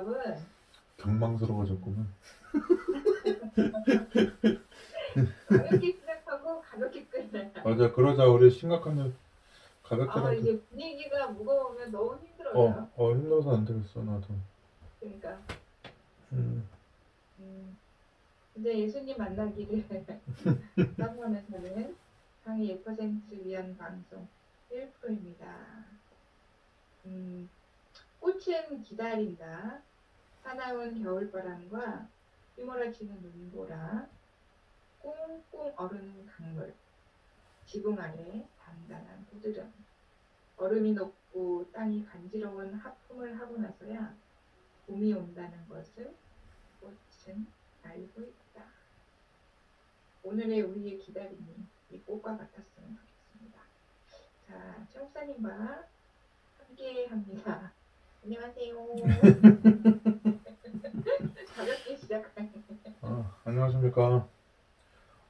여러분. 경망스러워졌구만. 가볍게 시작하고 가볍게 끝나요. 맞아, 그러자 우리 심각한 일 가볍게 아. 이제 분위기가 무거우면 너무 힘들어요. 어, 어 힘들어서 안 되겠어 나도. 그러니까. 음, 음, 이제 예수님 만나기를 사모하면서는 상위 1% 위한 방송 1%입니다. 음, 꽃은 기다린다. 사나운 겨울바람과 휘몰아치는 눈보라, 꽁꽁 얼은 강물, 지붕 아래 단단한 고드름, 얼음이 녹고 땅이 간지러운 하품을 하고 나서야 봄이 온다는 것을 꽃은 알고 있다. 오늘의 우리의 기다림이 이 꽃과 같았으면 좋겠습니다. 자, 청사님과 함께 합니다. 안녕하세요. 가볍게 아, 안녕하십니까.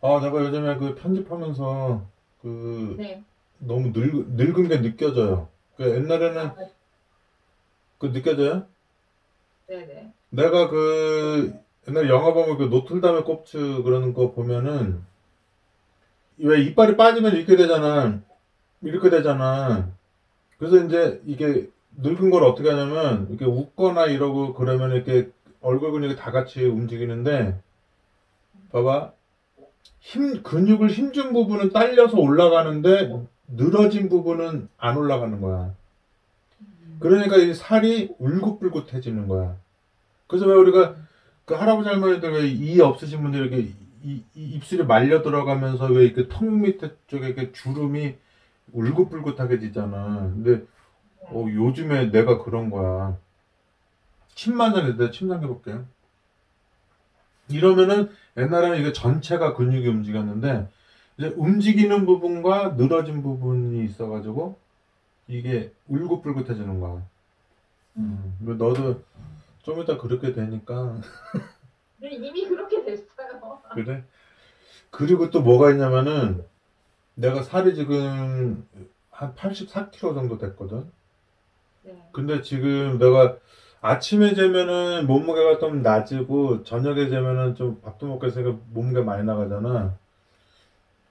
아, 내가 요즘에 그 편집하면서 그 네. 너무 늙, 늙은 게 느껴져요. 그 옛날에는 아, 그 느껴져요? 네네. 내가 그 옛날 영화 보면 그 노틀담의 꼽츠 그러는 거 보면은 왜 이빨이 빠지면 이렇게 되잖아. 이렇게 되잖아. 그래서 이제 이게 늙은 걸 어떻게 하냐면 이렇게 웃거나 이러고 그러면 이렇게 얼굴 근육이 다 같이 움직이는데 봐봐. 힘 근육을 힘준 부분은 딸려서 올라가는데 늘어진 부분은 안 올라가는 거야. 그러니까 이 살이 울긋불긋해지는 거야. 그래서 왜 우리가 그 할아버지 할머니들 왜 이 없으신 분들 이렇게 이, 이 입술이 말려 들어가면서 왜 이렇게 턱 밑에 쪽에 이렇게 주름이 울긋불긋하게 지잖아. 근데 어, 요즘에 내가 그런 거야. 침만 내가 침 당겨볼게요. 이러면은 옛날에는 이게 전체가 근육이 움직였는데 이제 움직이는 부분과 늘어진 부분이 있어가지고 이게 울긋불긋해지는 거야. 음, 근데 너도 좀 이따 그렇게 되니까 네, 이미 그렇게 됐어요. 그래. 그리고 또 뭐가 있냐면은 내가 살이 지금 한 84kg 정도 됐거든. 네. 근데 지금 내가 아침에 재면은 몸무게가 좀 낮고 저녁에 재면은 좀 밥도 먹고 있으니까 몸무게 많이 나가잖아.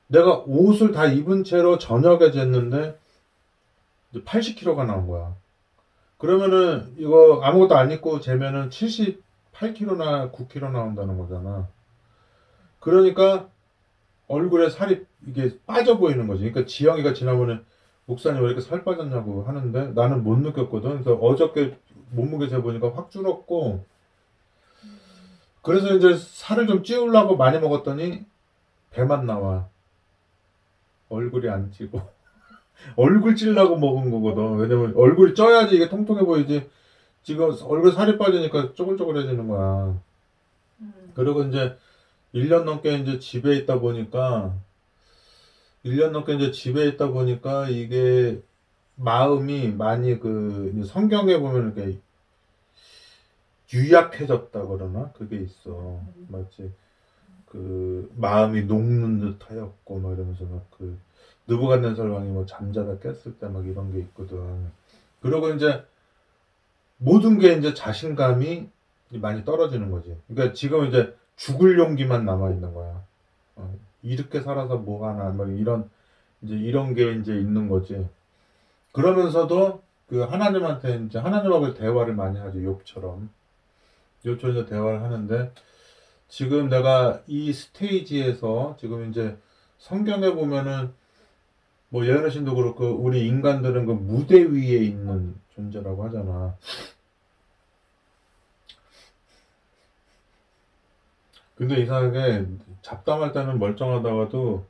내가 옷을 다 입은 채로 저녁에 쟀는데 이제 80kg가 나온 거야. 그러면은 이거 아무것도 안 입고 재면은 78kg나 9kg 나온다는 거잖아. 그러니까 얼굴에 살이 이게 빠져 보이는 거지. 그러니까 지영이가 지난번에 목사님 왜 이렇게 살 빠졌냐고 하는데 나는 못 느꼈거든. 그래서 어저께 몸무게 재보니까 확 줄었고 그래서 이제 살을 좀 찌우려고 많이 먹었더니 배만 나와. 얼굴이 안 찌고 얼굴 찌려고 먹은 거거든. 왜냐면 얼굴이 쪄야지 이게 통통해 보이지. 지금 얼굴 살이 빠지니까 쪼글쪼글해지는 거야. 음, 그리고 이제 1년 넘게 이제 집에 있다 보니까 1년 넘게 이제 집에 있다 보니까 이게 마음이 많이 그 성경에 보면 이렇게 유약해졌다 그러나? 그게 있어. 맞지 그 마음이 녹는 듯 하였고 막 이러면서 막그 느부갓네살 왕이 뭐 잠자다 깼을 때 막 이런 게 있거든. 그리고 이제 모든 게 이제 자신감이 많이 떨어지는 거지. 그러니까 지금 이제 죽을 용기만 남아 있는 거야. 어, 이렇게 살아서 뭐 하나 막 이런 이제 이런 게 이제 있는 거지 그러면서도 그 하나님한테 이제 하나님하고 대화를 많이 하죠 욥처럼 욥처럼 대화를 하는데 지금 내가 이 스테이지에서 지금 이제 성경에 보면은 뭐 예언의 신도 그렇고 우리 인간들은 그 무대 위에 있는 존재라고 하잖아. 근데 이상하게 잡담할 때는 멀쩡하다가도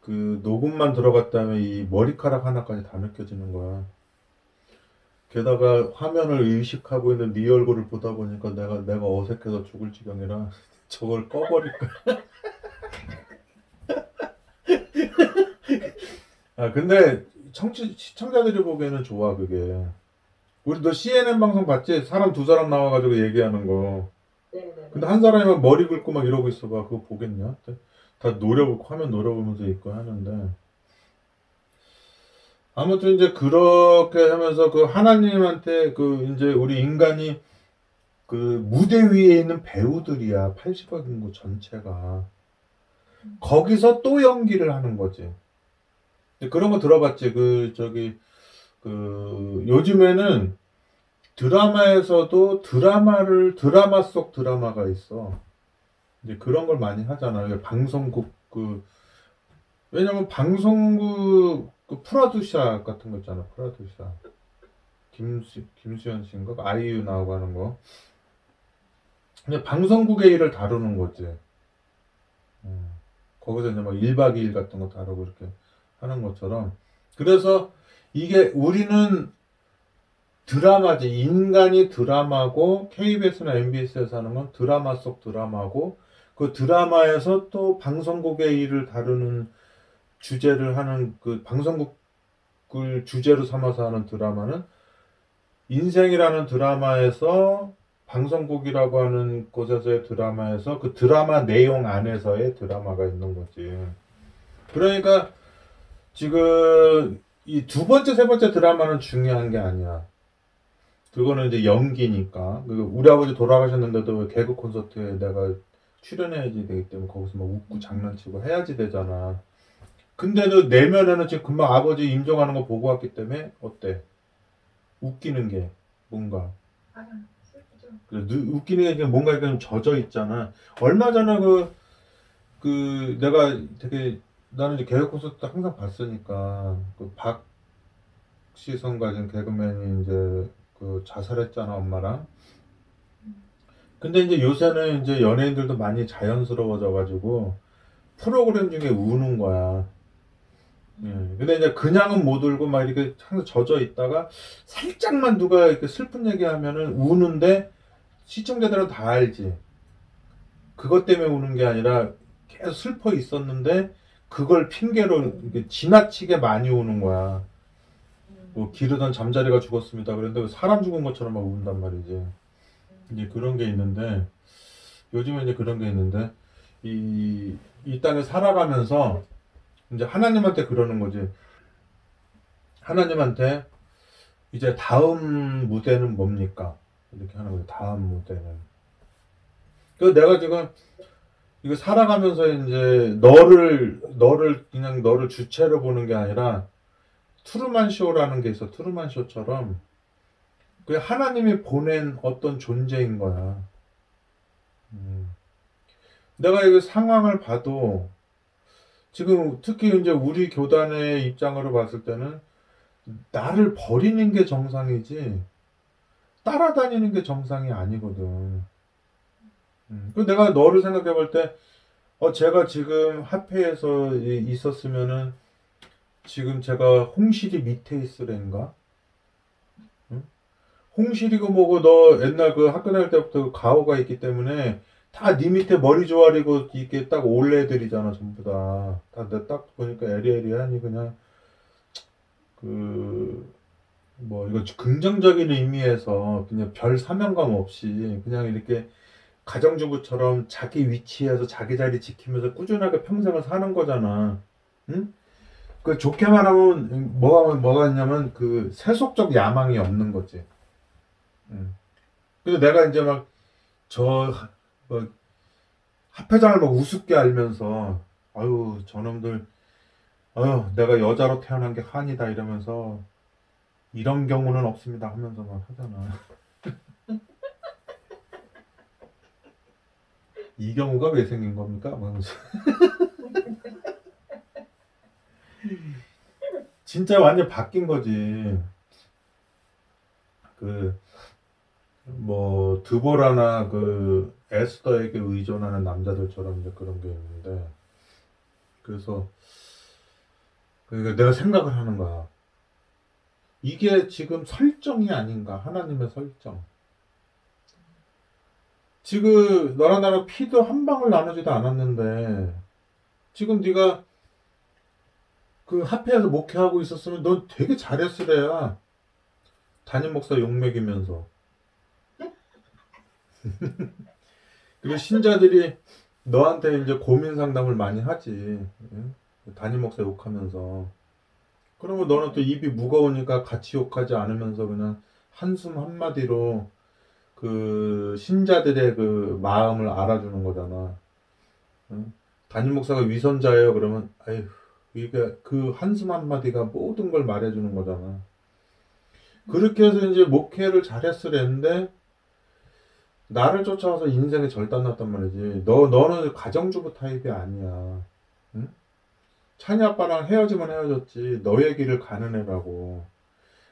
그 녹음만 들어갔다면 이 머리카락 하나까지 다 느껴지는 거야. 게다가 화면을 의식하고 있는 네 얼굴을 보다 보니까 내가 내가 어색해서 죽을 지경이라 저걸 꺼버릴까. 아 근데 청취 시청자들이 보기에는 좋아 그게. 우리 너 CNN 방송 봤지? 사람 두 사람 나와가지고 얘기하는 거. 근데 한 사람이 막 머리 긁고 막 이러고 있어봐. 그거 보겠냐? 다 노려보고 화면 노려보면서 있고 하는데. 아무튼 이제 그렇게 하면서 그 하나님한테 그 이제 우리 인간이 그 무대 위에 있는 배우들이야. 80억 인구 전체가. 거기서 또 연기를 하는 거지. 그런 거 들어봤지. 그 저기 그 요즘에는 드라마에서도 드라마를 드라마 속 드라마가 있어. 이제 그런 걸 많이 하잖아요. 방송국 그 왜냐면 방송국 그 프라두샤 같은 거 있잖아. 프라두샤. 김수 김수현 씨인가? 아이유 나오고 하는 거. 그냥 방송국의 일을 다루는 거지. 음. 거기서 이제 막 1박 2일 같은 거 다루고 이렇게 하는 것처럼. 그래서 이게 우리는 드라마지. 인간이 드라마고 KBS나 MBS에서 하는 건 드라마 속 드라마고 그 드라마에서 또 방송국의 일을 다루는 주제를 하는 그 방송국을 주제로 삼아서 하는 드라마는 인생이라는 드라마에서 방송국이라고 하는 곳에서의 드라마에서 그 드라마 내용 안에서의 드라마가 있는 거지. 그러니까 지금 이 두 번째, 세 번째 드라마는 중요한 게 아니야. 그거는 이제 연기니까. 그 우리 아버지 돌아가셨는데도 개그 콘서트에 내가 출연해야지 되기 때문에 거기서 막 웃고 장난치고 해야지 되잖아. 근데도 내면에는 지금 금방 아버지 임종하는 거 보고 왔기 때문에 어때? 웃기는 게 뭔가. 그래, 웃기는 게 그냥 뭔가 이렇게 좀 젖어 있잖아. 얼마 전에 그, 그, 내가 되게, 나는 이제 개그 콘서트 항상 봤으니까, 그 박시성과 지금 개그맨이 이제 그 자살했잖아, 엄마랑. 근데 이제 요새는 이제 연예인들도 많이 자연스러워져가지고, 프로그램 중에 우는 거야. 예. 근데 이제 그냥은 못 울고 막 이렇게 항상 젖어 있다가 살짝만 누가 이렇게 슬픈 얘기 하면은 우는데 시청자들은 다 알지. 그것 때문에 우는 게 아니라 계속 슬퍼 있었는데 그걸 핑계로 지나치게 많이 우는 거야. 음. 뭐 기르던 잠자리가 죽었습니다. 그런데 왜 사람 죽은 것처럼 막 운단 말이지. 이제 그런 게 있는데 요즘에 이제 그런 게 있는데 이, 이 땅에 살아가면서 이제 하나님한테 그러는 거지. 하나님한테 이제 다음 무대는 뭡니까? 이렇게 하는 거죠. 다음 무대는. 그 내가 지금 이거 살아가면서 이제 너를 너를 그냥 너를 주체로 보는 게 아니라 트루만 쇼라는 게 있어. 트루만 쇼처럼 그 하나님이 보낸 어떤 존재인 거야. 음. 내가 이 상황을 봐도 지금 특히 이제 우리 교단의 입장으로 봤을 때는 나를 버리는 게 정상이지 따라다니는 게 정상이 아니거든. 음, 그 내가 너를 생각해 볼 때, 어, 제가 지금 합회에서 이- 있었으면은 지금 제가 홍실이 밑에 있으랜가? 응? 홍실이고 뭐고 너 옛날 그 학교 다닐 때부터 그 가오가 있기 때문에 다 네 밑에 머리 조아리고 이렇게 딱 올레들이잖아 전부 다. 다내딱 보니까 에리에리하니 그냥 그 뭐 이거 긍정적인 의미에서 그냥 별 사명감 없이 그냥 이렇게 가정주부처럼 자기 위치에서 자기 자리 지키면서 꾸준하게 평생을 사는 거잖아. 응? 그 좋게 말하면 뭐가 뭐가 있냐면 그 세속적 야망이 없는 거지. 응. 그래서 내가 이제 막저 뭐 합회장을 막 우습게 알면서 아유 저놈들 아유 내가 여자로 태어난 게 한이다 이러면서 이런 경우는 없습니다 하면서 막 하잖아. 이 경우가 왜 생긴 겁니까? 막 하면서. 진짜 완전 바뀐 거지. 그, 뭐, 드보라나 그, 에스더에게 의존하는 남자들처럼 이제 그런 게 있는데, 그래서, 그러니까 내가 생각을 하는 거야. 이게 지금 설정이 아닌가, 하나님의 설정. 지금 너랑 나랑 피도 한 방울 나누지도 않았는데 지금 네가 그 합회에서 목회하고 있었으면 넌 되게 잘했으래야 담임 목사 욕먹이면서. 그리고 신자들이 너한테 이제 고민 상담을 많이 하지. 응? 담임 목사 욕하면서. 그러면 너는 또 입이 무거우니까 같이 욕하지 않으면서 그냥 한숨 한마디로 그 신자들의 그 마음을 알아주는 거잖아. 응? 담임 목사가 위선자예요. 그러면 아휴 이게 그 한숨 한마디가 모든 걸 말해주는 거잖아. 그렇게 해서 이제 목회를 잘했으랬는데 나를 쫓아와서 인생에 절단 났단 말이지. 너 너는 가정주부 타입이 아니야. 응? 찬이 아빠랑 헤어지면 헤어졌지. 너의 길을 가는 애라고.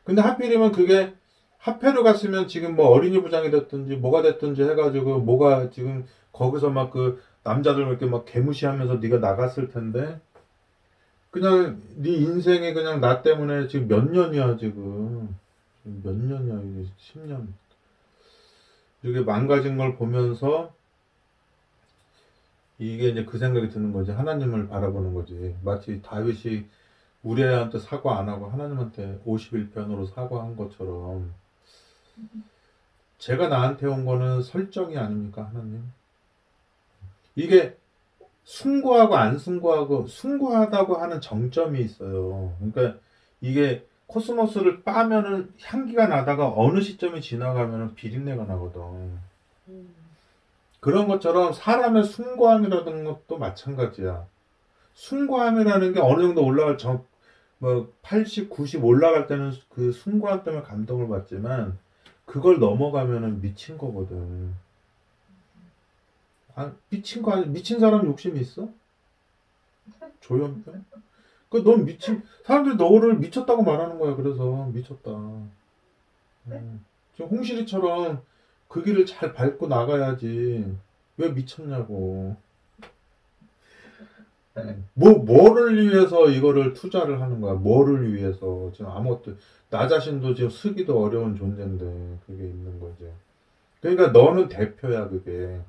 근데 하필이면 그게 합회로 갔으면 지금 뭐 어린이 부장이 됐든지 뭐가 됐든지 해가지고 뭐가 지금 거기서 막 그 남자들 이렇게 막 개무시하면서 네가 나갔을 텐데 그냥 네 인생에 그냥 나 때문에 지금 몇 년이야 지금? 몇 년이야 이게 10년. 이렇게 망가진 걸 보면서 이게 이제 그 생각이 드는 거지. 하나님을 바라보는 거지. 마치 다윗이 우리한테 사과 안 하고 하나님한테 51편으로 사과한 것처럼. 제가 나한테 온 거는 설정이 아닙니까 하나님? 이게 숭고하고 안 숭고하고 숭고하다고 하는 정점이 있어요. 그러니까 이게 코스모스를 빠면은 향기가 나다가 어느 시점이 지나가면은 비린내가 나거든. 음. 그런 것처럼 사람의 숭고함이라는 것도 마찬가지야. 숭고함이라는 게 어느 정도 올라갈 정, 뭐 80, 90 올라갈 때는 그 숭고함 때문에 감동을 받지만 그걸 넘어가면은 미친 거거든. 아, 미친 거 아니, 미친 사람 욕심이 있어? 조현병? 그, 넌 미친, 사람들이 너를 미쳤다고 말하는 거야. 그래서, 미쳤다. 음. 지금 홍실이처럼 그 길을 잘 밟고 나가야지. 왜 미쳤냐고. 음. 뭐, 뭐를 위해서 이거를 투자를 하는 거야? 뭐를 위해서? 지금 아무것도, 나 자신도 지금 쓰기도 어려운 존재인데, 그게 있는 거지. 그러니까 너는 대표야, 그게.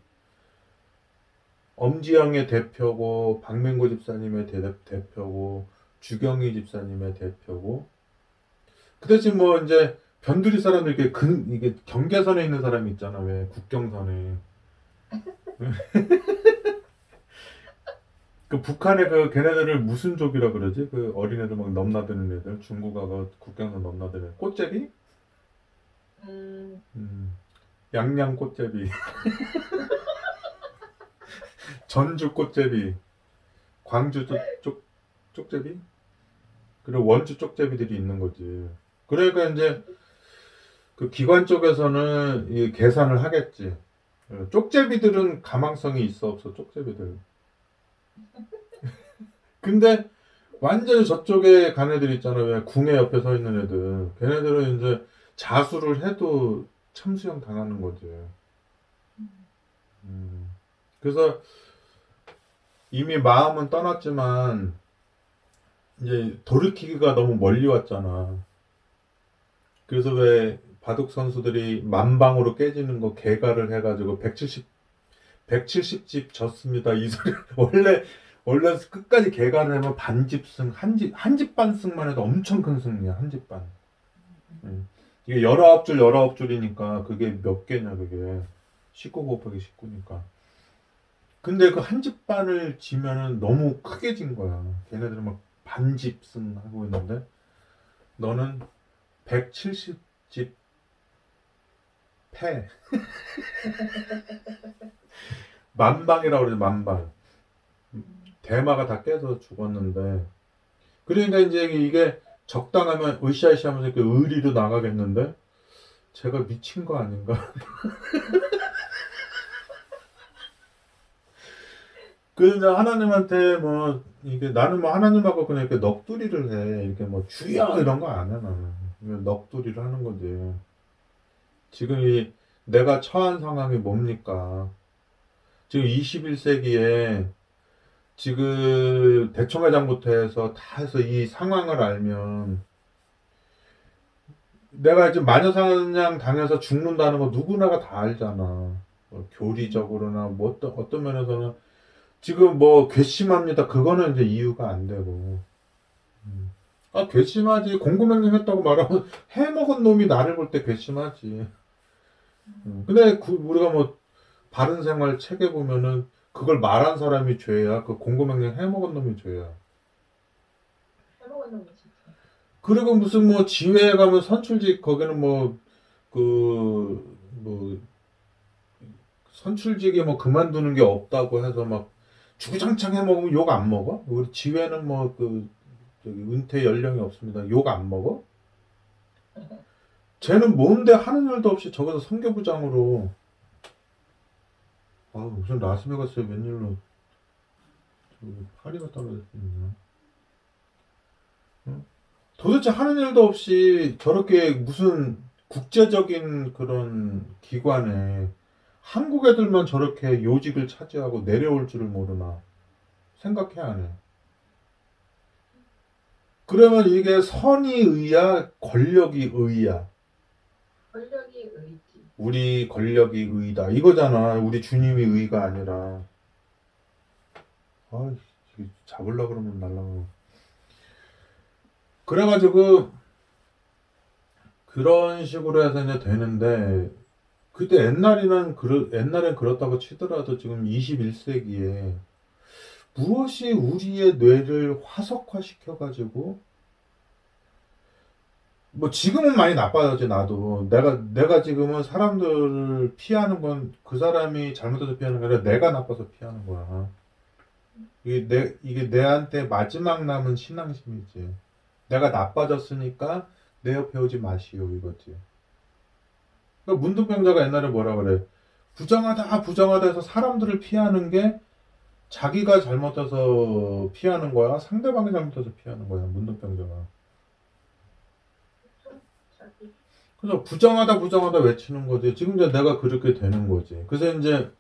엄지영의 대표고 박맹고 집사님의 대, 대표고 주경희 집사님의 대표고. 그 대신 뭐 이제 변두리 사람들 이렇게 근 이게 경계선에 있는 사람이 있잖아 왜? 국경선에. 그 북한의 그 걔네들을 무슨 족이라 그러지? 그 어린애들 막 넘나드는 애들? 중국하고 국경선 넘나드는 꽃제비? 음. 음, 양양 꽃제비 전주 꽃제비, 광주 쪽, 쪽, 쪽제비, 그리고 원주 쪽제비들이 있는 거지. 그러니까 이제 그 기관 쪽에서는 이 계산을 하겠지. 어, 쪽제비들은 가망성이 있어 없어 쪽제비들. 근데 완전히 저쪽에 간 애들 있잖아 왜 궁에 옆에 서 있는 애들. 걔네들은 이제 자수를 해도 참수형 당하는 거지. 음. 그래서 이미 마음은 떠났지만 이제 돌이키기가 너무 멀리 왔잖아. 그래서 왜 바둑 선수들이 만방으로 깨지는 거 개가를 해가지고 170 170집 졌습니다. 이 소리 원래 원래 끝까지 개가를 하면 반집승 한집 한집 반승만 해도 엄청 큰 승리야 한집 반. 음. 이게 열아홉 줄 열아홉 줄이니까 그게 몇 개냐 그게 19 곱하기 19니까. 근데 그 한 집 반을 지면은 너무 크게 진 거야. 걔네들은 막 반집승 하고 있는데 너는 170집 패. 만방이라고 그러지 만방. 대마가 다 깨서 죽었는데 그러니까 이제 이게 적당하면 으쌰으쌰 하면서 그 의리로 나가겠는데 제가 미친 거 아닌가? 그래서 하나님한테 뭐 이게 나는 뭐 하나님하고 그냥 이렇게 넋두리를 해. 이렇게 뭐 주여 이런 거 안 해 나는. 그냥 넋두리를 하는 거지. 지금 이 내가 처한 상황이 뭡니까? 지금 21세기에 지금 대청회장부터 해서 다 해서 이 상황을 알면 내가 지금 마녀사냥 당해서 죽는다는 거 누구나가 다 알잖아. 뭐 교리적으로나 뭐 어떤 어떤 면에서는 지금 뭐 괘씸합니다. 그거는 이제 이유가 안 되고. 음. 아, 괘씸하지. 공금횡령 했다고 말하면 해먹은 놈이 나를 볼 때 괘씸하지. 음, 근데 그 우리가 뭐 바른 생활 책에 보면은 그걸 말한 사람이 죄야. 그 공금횡령 해먹은 놈이 죄야. 해먹은 놈이 진짜. 그리고 무슨 뭐 지회에 가면 선출직 거기는 뭐 그뭐 선출직에 뭐 그만두는 게 없다고 해서 막 주구장창 해 먹으면 욕 안 먹어? 우리 지회는 뭐 그 은퇴 연령이 없습니다. 욕 안 먹어? 쟤는 뭔데 하는 일도 없이 저기서 선교부장으로 아 무슨 라스베가스에 웬일로 파리가 떨어졌냐 도대체 하는 일도 없이 저렇게 무슨 국제적인 그런 기관에 한국 애들만 저렇게 요직을 차지하고 내려올 줄을 모르나 생각해 안 해. 그러면 이게 선이 의야 권력이 의야? 권력이 의지. 우리 권력이 의다. 이거잖아. 우리 주님이 의가 아니라. 아 잡으려 그러면 날라가 그래가지고 그런 식으로 해서 이제 되는데 그때 옛날에는 그러, 옛날엔 그렇다고 치더라도 지금 21세기에 무엇이 우리의 뇌를 화석화시켜 가지고 뭐 지금은 많이 나빠졌지 나도. 내가 내가 지금은 사람들을 피하는 건 그 사람이 잘못해서 피하는 게 아니라 내가 나빠서 피하는 거야. 이게 내 이게 내한테 마지막 남은 신앙심이지. 내가 나빠졌으니까 내 옆에 오지 마시오 이거지 그러니까 문둥병자가 옛날에 뭐라 그래 부정하다 부정하다 해서 사람들을 피하는 게 자기가 잘못해서 피하는 거야 상대방이 잘못해서 피하는 거야? 자기. 그래서 부정하다 부정하다 외치는 거지. 지금 이제 내가 그렇게 되는 거지. 그래서 이제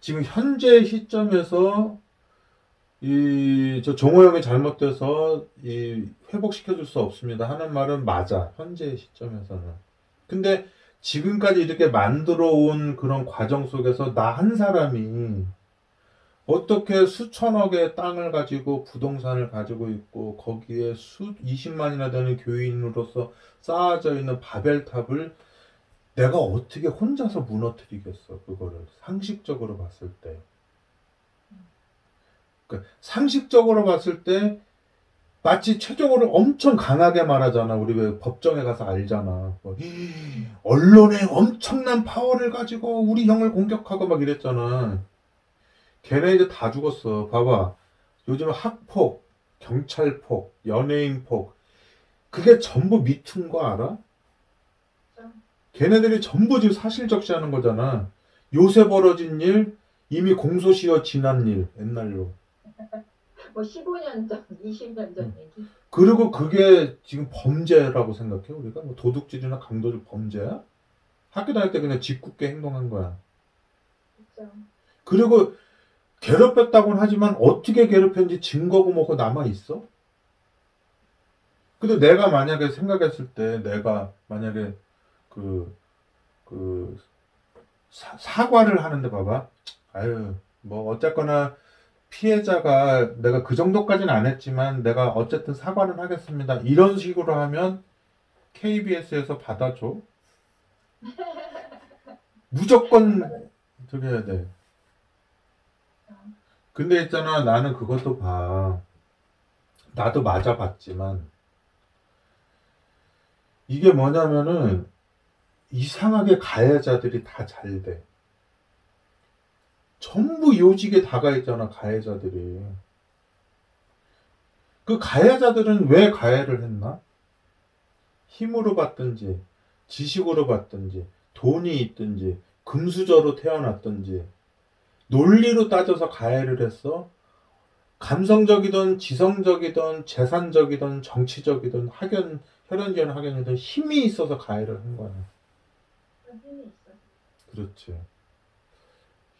지금 현재 시점에서 이저 종호 형이 잘못돼서 이 회복시켜 줄 수 없습니다 하는 말은 맞아. 현재 시점에서는. 근데 지금까지 이렇게 만들어 온 그런 과정 속에서 나 한 사람이 어떻게 수천억의 땅을 가지고 부동산을 가지고 있고 거기에 수 20만이나 되는 교인으로서 쌓아져 있는 바벨탑을 내가 어떻게 혼자서 무너뜨리겠어 그거를 상식적으로 봤을 때. 그 상식적으로 봤을 때 마치 최종으로 엄청 강하게 말하잖아 우리 왜 법정에 가서 알잖아 뭐, 언론의 엄청난 파워를 가지고 우리 형을 공격하고 막 이랬잖아 걔네 이제 다 죽었어 봐봐 요즘 학폭 경찰폭 연예인폭 그게 전부 미투인 거 알아? 걔네들이 전부 지금 사실 적시하는 거잖아. 요새 벌어진 일, 이미 공소시효 지난 일, 옛날로. 뭐 15년 전, 20년 전 음. 얘기. 그리고 그게 지금 범죄라고 생각해, 우리가? 뭐 도둑질이나 강도질 범죄야? 학교 다닐 때 그냥 짓궂게 행동한 거야. 그쵸? 그리고 괴롭혔다고는 하지만 어떻게 괴롭혔는지 증거고 뭐고 남아 있어? 근데 내가 만약에 생각했을 때 내가 만약에 그, 그, 사, 사과를 하는데 봐봐. 아유, 뭐 어쨌거나 피해자가 내가 그 정도까지는 안 했지만 내가 어쨌든 사과는 하겠습니다. 이런 식으로 하면 KBS에서 받아줘. 무조건 저기 해야 돼. 근데 있잖아, 나는 그것도 봐. 나도 맞아봤지만, 이게 뭐냐면은, 이상하게 가해자들이 다 잘 돼. 전부 요직에 다가 있잖아, 가해자들이. 그 가해자들은 왜 가해를 했나? 힘으로 받든지, 지식으로 받든지, 돈이 있든지, 금수저로 태어났든지, 논리로 따져서 가해를 했어. 감성적이든 지성적이든 재산적이든 정치적이든 학연 혈연지연 학연이든 힘이 있어서 가해를 한 거야. 그런 힘이 있어. 그렇지.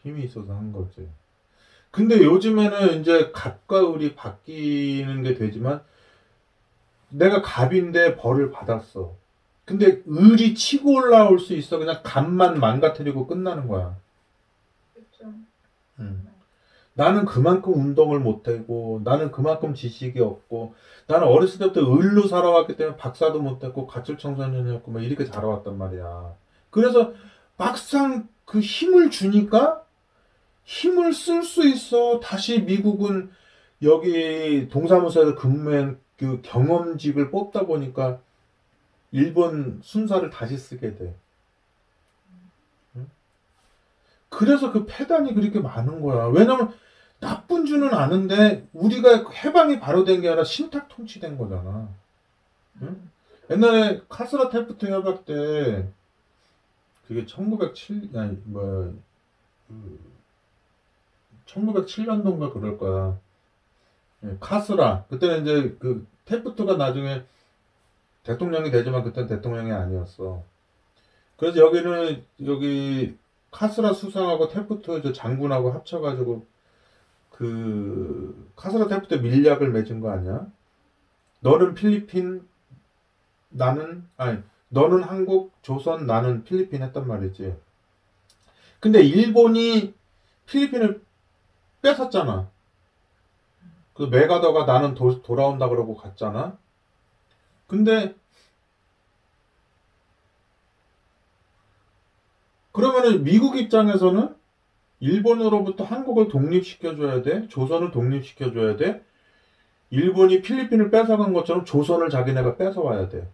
힘이 있어서 한 거지. 근데 요즘에는 이제 갑과 을이 바뀌는 게 되지만 내가 갑인데 벌을 받았어. 근데 을이 치고 올라올 수 있어. 그냥 갑만 망가뜨리고 끝나는 거야. 음. 나는 그만큼 운동을 못하고 나는 그만큼 지식이 없고 나는 어렸을 때부터 을로 살아왔기 때문에 박사도 못했고 가출 청소년이었고 막 이렇게 자라왔단 말이야. 그래서 막상 그 힘을 주니까 힘을 쓸 수 있어. 다시 미국은 여기 동사무소에서 근무한 그 경험직을 뽑다 보니까 일본 순사를 다시 쓰게 돼. 응? 그래서 그 폐단이 그렇게 많은 거야. 왜냐면 나쁜 줄은 아는데 우리가 해방이 바로 된 게 아니라 신탁 통치된 거잖아. 응? 옛날에 카스라 테프트 협약 때 그게 1907 아니 뭐 1907년도인가 그럴 거야. 예, 카스라 그때는 이제 그 테프트가 나중에 대통령이 되지만 그때는 대통령이 아니었어. 그래서 여기는 여기 카스라 수상하고 테프트 저 장군하고 합쳐가지고 그 카스라 테프트 밀약을 맺은 거 아니야? 너는 필리핀 나는 아니 너는 한국 조선 나는 필리핀 했단 말이지. 근데 일본이 필리핀을 뺏었잖아. 그 메가더가 나는 도- 돌아온다 그러고 갔잖아. 근데 그러면은 미국 입장에서는 일본으로부터 한국을 독립시켜줘야 돼. 조선을 독립시켜줘야 돼. 일본이 필리핀을 뺏어간 것처럼 조선을 자기네가 뺏어와야 돼.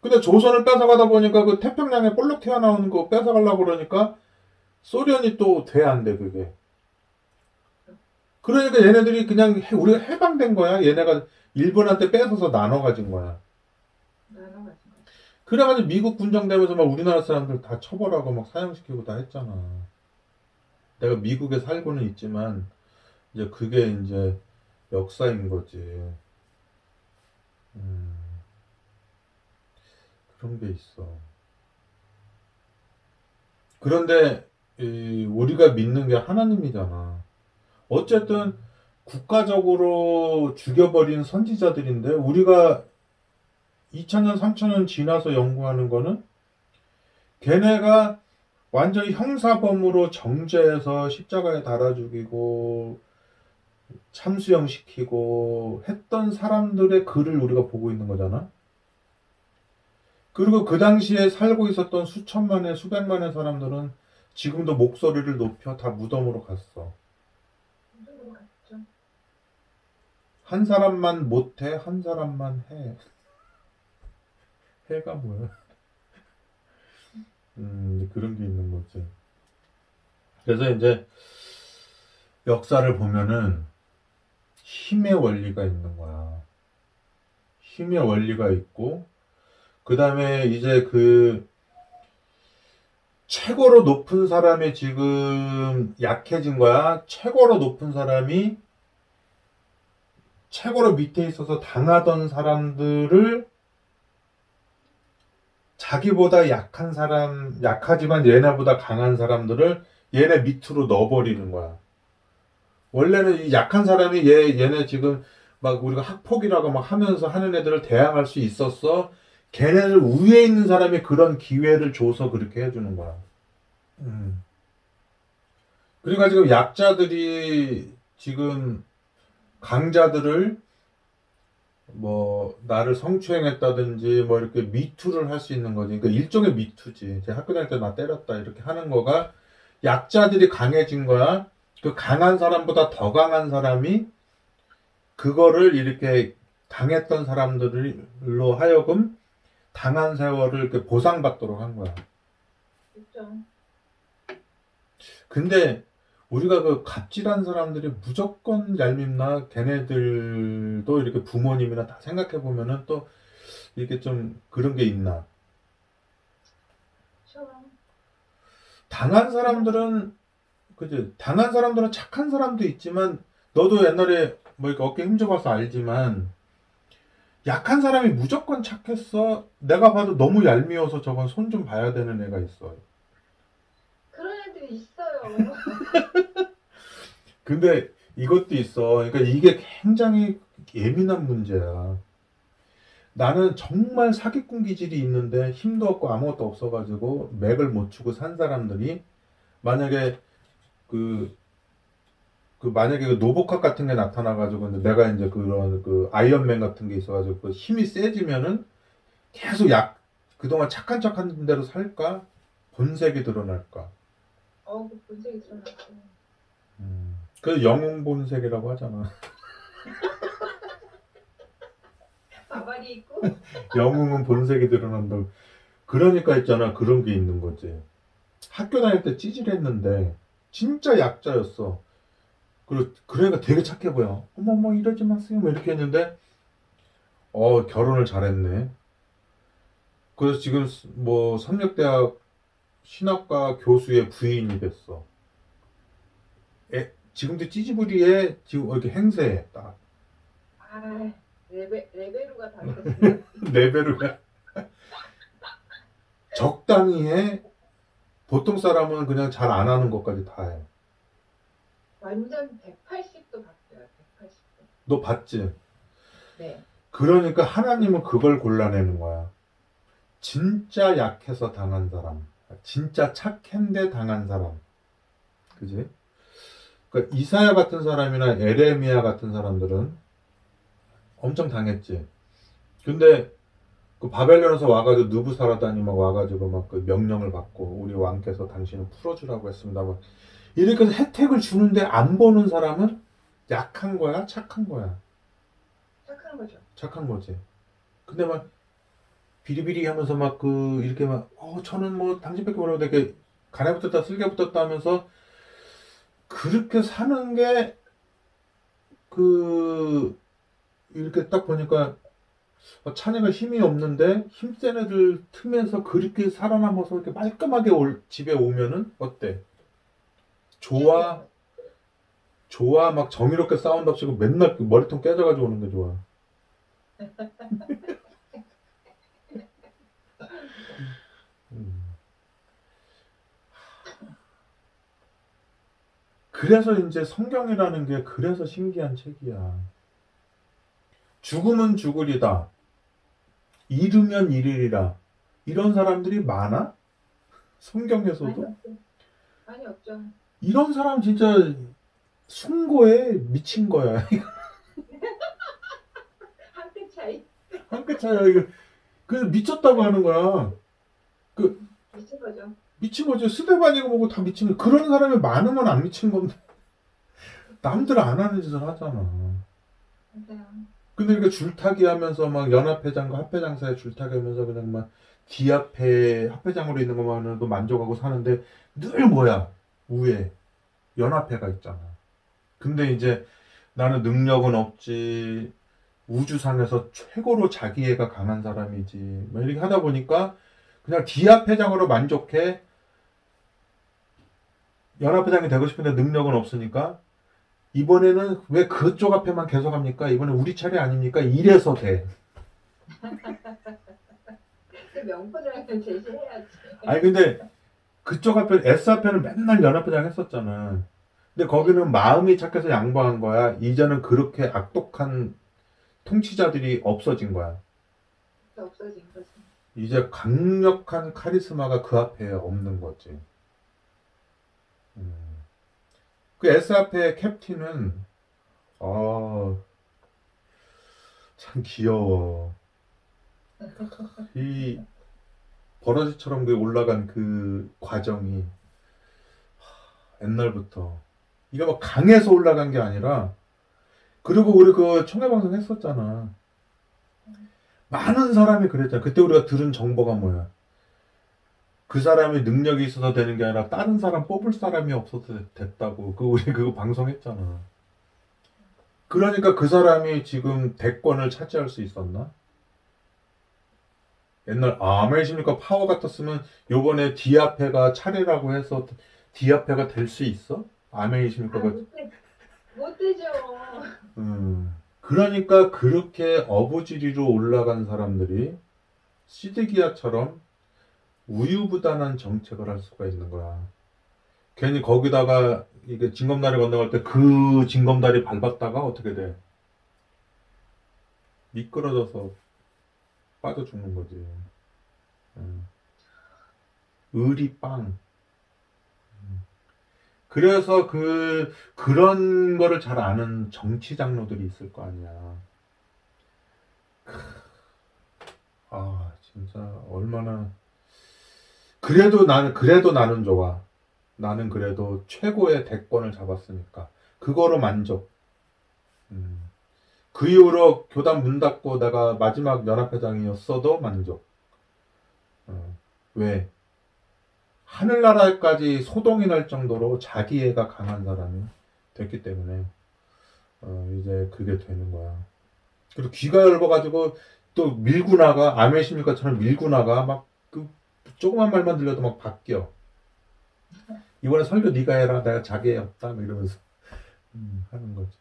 근데 조선을 뺏어가다 보니까 그 태평양에 볼록 튀어나오는 거 뺏어가려고 그러니까 소련이 또 돼 안 돼, 그게. 그러니까 얘네들이 그냥 해- 우리가 해방된 거야. 얘네가 일본한테 뺏어서 나눠 가진 거야. 나눠 가진 거. 그래가지고 미국 군정되면서 막 우리나라 사람들 다 처벌하고 막 사형시키고 다 했잖아. 내가 미국에 살고는 있지만 이제 그게 이제 역사인 거지. 음, 그런 게 있어. 그런데 이 우리가 믿는 게 하나님이잖아. 어쨌든 국가적으로 죽여버린 선지자들인데 우리가 2000년, 3000년 지나서 연구하는 거는 걔네가 완전히 형사범으로 정죄해서 십자가에 달아 죽이고 참수형 시키고 했던 사람들의 글을 우리가 보고 있는 거잖아. 그리고 그 당시에 살고 있었던 수천만의 수백만의 사람들은 지금도 목소리를 높여 다 무덤으로 갔어. 한 사람만 못해, 한 사람만 해. 해가 뭐야? 음, 그런 게 있는 거지. 그래서 이제 역사를 보면은 힘의 원리가 있는 거야. 힘의 원리가 있고, 그 다음에 이제 그 최고로 높은 사람이 지금 약해진 거야. 최고로 높은 사람이 최고로 밑에 있어서 당하던 사람들을 자기보다 약한 사람, 약하지만 얘네보다 강한 사람들을 얘네 밑으로 넣어버리는 거야. 원래는 이 약한 사람이 얘, 얘네 지금 막 우리가 학폭이라고 막 하면서 하는 애들을 대항할 수 있었어. 걔네들 위에 있는 사람이 그런 기회를 줘서 그렇게 해주는 거야. 음. 그러니까 지금 약자들이 지금 강자들을 뭐 나를 성추행했다든지 뭐 이렇게 미투를 할 수 있는 거지. 그러니까 일종의 미투지. 제 학교 다닐 때 나 때렸다 이렇게 하는 거가 약자들이 강해진 거야. 그 강한 사람보다 더 강한 사람이 그거를 이렇게 당했던 사람들로 하여금 당한 세월을 이렇게 보상받도록 한 거야. 그렇죠. 근데 우리가 그 갑질한 사람들이 무조건 얄밉나 걔네들도 이렇게 부모님이나 다 생각해 보면은 또 이렇게 좀 그런 게 있나. 당한 사람들은 그지? 당한 사람들은 착한 사람도 있지만 너도 옛날에 뭐 이렇게 어깨 힘줘봐서 알지만 약한 사람이 무조건 착했어. 내가 봐도 너무 얄미워서 저건 손 좀 봐야 되는 애가 있어 그런 애들이 있어요. 근데 이것도 있어. 그러니까 이게 굉장히 예민한 문제야. 나는 정말 사기꾼 기질이 있는데 힘도 없고 아무것도 없어가지고 맥을 못 추고 산 사람들이 만약에 그, 그 만약에 그 노보캅 같은 게 나타나가지고 근데 내가 이제 그런 그 아이언맨 같은 게 있어가지고 그 힘이 세지면은 계속 약 그동안 착한 척한 대로 살까 본색이 드러날까 어, 그 본색이 드러났어. 음. 그 영웅 본색이라고 하잖아. 바바리 있고? 영웅은 본색이 드러난다고. 그러니까 있잖아 그런 게 있는 거지. 학교 다닐 때 찌질했는데 진짜 약자였어. 그러, 그러니까 되게 착해 보여. 어머 어머 이러지 마세요. 뭐 이렇게 했는데 어 결혼을 잘했네. 그래서 지금 뭐 삼력대학 신학과 교수의 부인이 됐어 에, 지금도 찌지부리에 지금 이렇게 행세해 딱 아, 레베 레베루가 다르겠어. 레벨을 적당히 해. 보통 사람은 그냥 잘 안 하는 것까지 다 해. 완전 180도 바뀌어요. 180도. 너 봤지? 네. 그러니까 하나님은 그걸 골라내는 거야. 진짜 약해서 당한 사람, 진짜 착한데 당한 사람, 그지? 그러니까 이사야 같은 사람이나 에레미야 같은 사람들은 엄청 당했지. 근데 그 바벨론에서 와가지고 느부사라다니 막 와가지고 막 그 명령을 받고 우리 왕께서 당신을 풀어주라고 했습니다. 막 이렇게 해서 혜택을 주는데 안 보는 사람은 약한 거야, 착한 거야. 착한 거죠. 착한 거지. 근데 막 비리비리 하면서 막 그 이렇게 막 어 저는 뭐 당신밖에 모르고 되게 가래 붙었다 쓸개 붙었다 하면서 그렇게 사는 게 그 이렇게 딱 보니까 어, 찬이가 힘이 없는데 힘센 애들 틈에서 그렇게 살아남아서 이렇게 말끔하게 올, 집에 오면은 어때? 좋아 좋아 막 정의롭게 싸운답시고 맨날 그 머리통 깨져가지고 오는 게 좋아. 음. 그래서 이제 성경이라는 게 그래서 신기한 책이야. 죽으면 죽으리다. 잃으면 잃으리라. 이런 사람들이 많아? 성경에서도? 많이 없죠. 이런 사람 진짜 숭고해 미친 거야. 한 끗 차이. 한 끗 차이야 이거. 그래서 미쳤다고 하는 거야. 미친 거죠. 미친 거죠. 스테반이고 뭐고 다 미친 거. 그런 사람이 많으면 안 미친 건데. 남들 안 하는 짓을 하잖아. 맞아요. 근데 이렇게 줄타기 하면서 막 연합회장과 합회장 사이에 줄타기 하면서 그냥 막 뒤앞에 합회장으로 있는 것만으로도 만족하고 사는데 늘 뭐야? 우에 연합회가 있잖아. 근데 이제 나는 능력은 없지. 우주상에서 최고로 자기애가 강한 사람이지. 막 이렇게 하다 보니까 그냥 뒤앞회장으로 만족해. 연합회장이 되고 싶은데 능력은 없으니까 이번에는 왜 그쪽 앞에만 계속 합니까? 이번에 우리 차례 아닙니까? 이래서 돼. 그 명포장을 제시해야지. 아니 근데 그쪽 앞에 S 앞에는 맨날 연합회장 했었잖아. 근데 거기는 마음이 착해서 양보한 거야. 이제는 그렇게 악독한 통치자들이 없어진 거야. 없어진 거지. 이제 강력한 카리스마가 그 앞에 없는 거지. 음. 그 S 앞에 캡틴은 아, 참 귀여워. 이 버러지처럼 그 올라간 그 과정이 하, 옛날부터 이게 뭐 강해서 올라간 게 아니라 그리고 우리 그 총회방송 했었잖아. 많은 사람이 그랬잖아. 그때 우리가 들은 정보가 뭐야? 그 사람이 능력이 있어서 되는 게 아니라 다른 사람 뽑을 사람이 없어서 됐다고. 그 우리 그거 방송했잖아. 그러니까 그 사람이 지금 대권을 차지할 수 있었나? 옛날 아, 아메리십니까 파워 같았으면 요번에 디아페가 차례라고 해서 디아페가 될 수 있어? 아, 아메리십니까가 못, 되, 못 되죠. 음. 그러니까 그렇게 어부지리로 올라간 사람들이 시드기야처럼 우유부단한 정책을 할 수가 있는 거야. 괜히 거기다가 이게 징검다리 건너갈 때그 징검다리 밟았다가 어떻게 돼? 미끄러져서 빠져 죽는 거지. 음. 의리 빵. 음. 그래서 그 그런 거를 잘 아는 정치 장로들이 있을 거 아니야. 크. 아 진짜 얼마나 그래도 나는 그래도 나는 좋아. 나는 그래도 최고의 대권을 잡았으니까 그거로 만족. 음. 그 이후로 교단 문 닫고 내가 마지막 연합회장이었어도 만족. 어. 왜? 하늘나라까지 소동이 날 정도로 자기애가 강한 사람이 됐기 때문에 어, 이제 그게 되는 거야. 그리고 귀가 열어가지고 또 밀고 나가 아메시밀카처럼 밀고 나가 막 그 조그만 말만 들려도 막 바뀌어. 이번에 설교 네가 해라 내가 자기애 없다 뭐 이러면서 음, 하는 거지.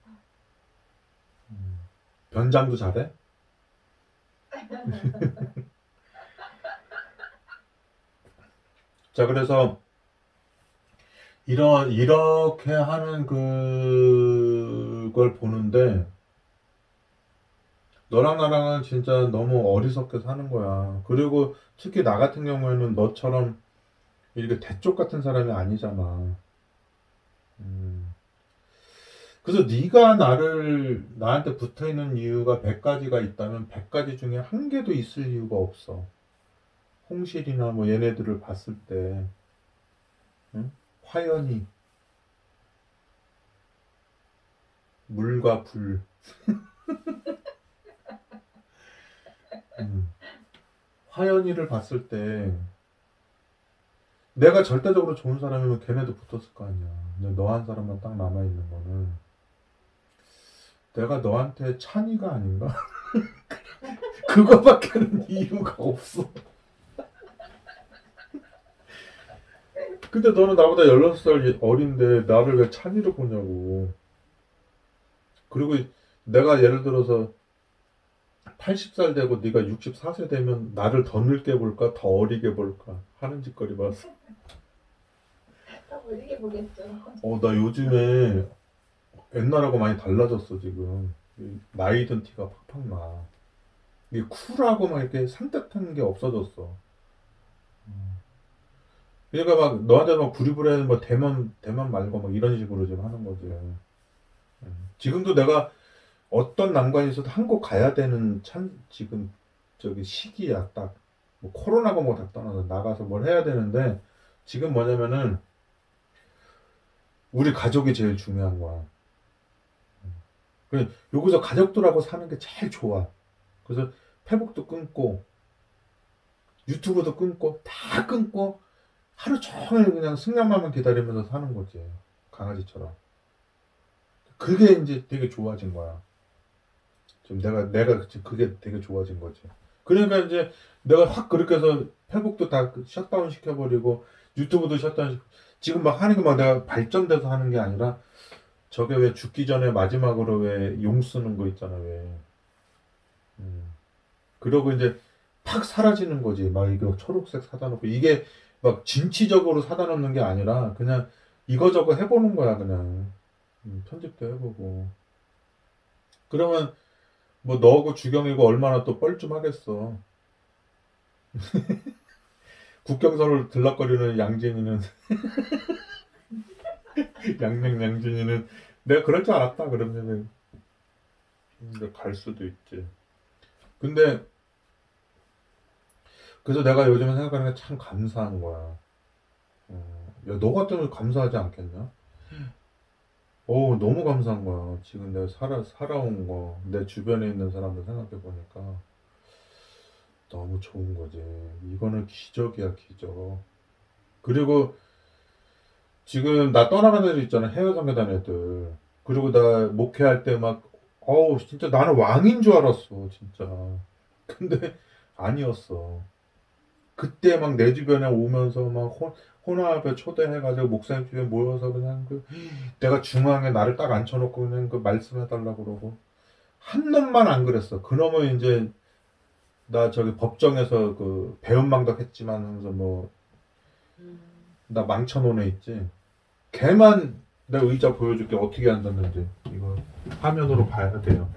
음. 변장도 잘해? 자, 그래서 이런 이렇게 하는 그걸 보는데 너랑 나랑은 진짜 너무 어리석게 사는 거야. 그리고 특히 나 같은 경우에는 너처럼 이렇게 대쪽 같은 사람이 아니잖아. 음. 그래서 네가 나를 나한테 붙어 있는 이유가 100가지가 있다면 100가지 중에 한 개도 있을 이유가 없어. 홍실이나 뭐 얘네들을 봤을 때 응? 화연이 물과 불 음. 화연이를 봤을 때 내가 절대적으로 좋은 사람이면 걔네도 붙었을 거 아니야. 근데 너 한 사람만 딱 남아 있는 거는 내가 너한테 찬이가 아닌가? 그거밖에는 이유가 없어. 근데 너는 나보다 16살 어린데 나를 왜 찬이로 보냐고. 그리고 내가 예를 들어서 80살 되고 네가 64세 되면 나를 더 늙게 볼까 더 어리게 볼까 하는 짓거리 봤어. 더 어리게 보겠죠. 어, 나 요즘에 옛날하고 많이 달라졌어, 지금. 이 나이 든 티가 팍팍 나. 이게 쿨하고 막 이렇게 산뜻한 게 없어졌어. 음. 그러니까 막 너한테 막 부리부리 뭐 대만, 대만 말고 막 이런 식으로 지금 하는 거지. 음. 지금도 내가 어떤 난관이 있어도 한국 가야 되는 참, 지금 저기 시기야, 딱. 뭐 코로나가 뭐 다 떠나서 나가서 뭘 해야 되는데 지금 뭐냐면은 우리 가족이 제일 중요한 거야. 그래, 여기서 가족들하고 사는 게 제일 좋아. 그래서 페북도 끊고, 유튜브도 끊고, 다 끊고, 하루 종일 그냥 승량만만 기다리면서 사는 거지. 강아지처럼. 그게 이제 되게 좋아진 거야. 지금 내가, 내가 그게 되게 좋아진 거지. 그러니까 이제 내가 확 그렇게 해서 페북도 다 셧다운 시켜버리고, 유튜브도 셧다운 시켜 지금 막 하는 게 막 내가 발전돼서 하는 게 아니라 저게 왜 죽기 전에 마지막으로 왜 용 쓰는 거 있잖아 왜. 음. 그러고 이제 팍 사라지는 거지. 막 이거 초록색 사다 놓고 이게 막 진취적으로 사다 놓는 게 아니라 그냥 이거저거 해보는 거야 그냥. 음, 편집도 해보고. 그러면 뭐 너하고 주경이고 얼마나 또 뻘쭘하겠어. 국경선을 들락거리는 양진이는 양양 양진이는 내가 그럴 줄 알았다 그러면은 이제 갈 수도 있지. 근데 그래서 내가 요즘에 생각하는 게 참 감사한 거야. 어, 야, 너 같으면 감사하지 않겠냐? 어, 너무 감사한 거야. 지금 내가 살아, 살아온 거, 내 주변에 있는 사람들 생각해 보니까 너무 좋은 거지. 이거는 기적이야, 기적. 그리고 지금 나 떠나간 애들 있잖아. 해외 선교단 애들. 그리고 나 목회할 때 막, 어우, 진짜 나는 왕인 줄 알았어, 진짜. 근데 아니었어. 그때 막 내 주변에 오면서 막 혼, 혼합에 초대해가지고 목사님 집에 모여서 그냥 그 내가 중앙에 나를 딱 앉혀놓고 그냥 그 말씀해달라고 그러고 한 놈만 안 그랬어. 그 놈은 이제 나 저기 법정에서 그 배은망덕 했지만 하면서 뭐나 음, 망쳐놓은 애 있지. 걔만 내가 의자 보여줄게 어떻게 앉았는지 이거 화면으로 봐야 돼요.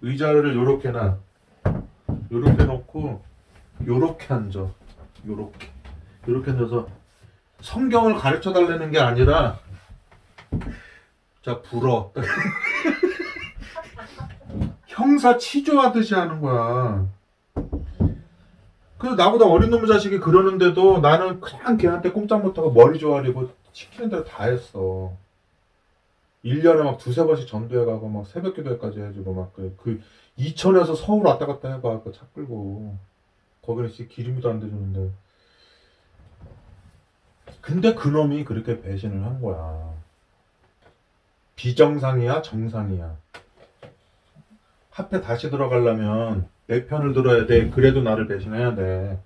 의자를 요렇게 놔. 요렇게 놓고 요렇게 앉아. 요렇게. 요렇게 앉아서 성경을 가르쳐 달라는 게 아니라 자 불어 형사 치조하듯이 하는 거야. 그래서 나보다 어린 놈의 자식이 그러는데도 나는 그냥 걔한테 꼼짝 못하고 머리 조아리고 시키는 대로 다 했어. 1년에 막 두세 번씩 전도해 가고 막 새벽 기도회까지 해주고 막 그, 그 이천에서 서울 왔다 갔다 해봐 그 차 끌고 거기는 진짜 기름도 안 대주는데 근데 그놈이 그렇게 배신을 한 거야 비정상이야 정상이야 합해 다시 들어가려면 내 편을 들어야 돼 그래도 나를 배신해야 돼?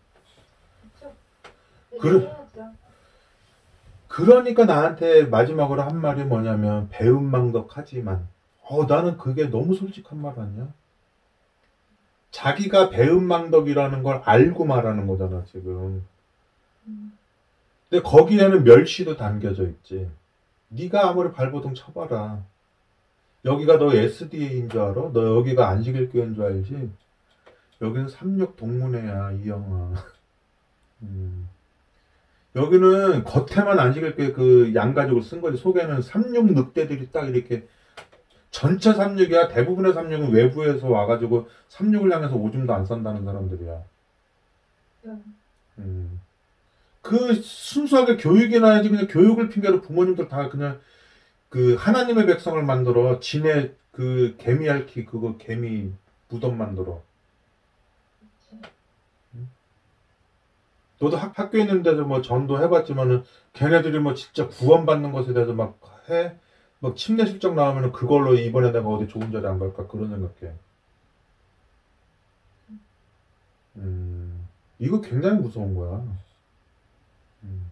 그래. 그러니까 나한테 마지막으로 한 말이 뭐냐면 배은망덕하지만 어 나는 그게 너무 솔직한 말 아니야? 자기가 배은망덕이라는 걸 알고 말하는 거잖아 지금 음. 근데 거기에는 멸시도 담겨져 있지 네가 아무리 발버둥 쳐봐라 여기가 너 SDA인 줄 알아? 너 여기가 안식일 교회인 줄 알지? 여기는 삼육 동문회야 이영아 음. 여기는 겉에만 안식일 교회 그 양가족을 쓴 거지 속에는 삼육 늑대들이 딱 이렇게 전체 삼육이야 대부분의 삼육은 외부에서 와가지고 삼육을 향해서 오줌도 안 싼다는 사람들이야 음. 음. 그 순수하게 교육이나 해야지 그냥 교육을 핑계로 부모님들 다 그냥 그 하나님의 백성을 만들어 진의 그 개미 앓기 그거 개미 무덤 만들어. 너도 학, 학교에 있는 데서 뭐 전도 해봤지만은 걔네들이 뭐 진짜 구원받는 것에 대해서 막 해? 막 침례 실적 나오면은 그걸로 이번에 내가 어디 좋은 자리 안 갈까 그런 생각해. 음, 이거 굉장히 무서운 거야. 음,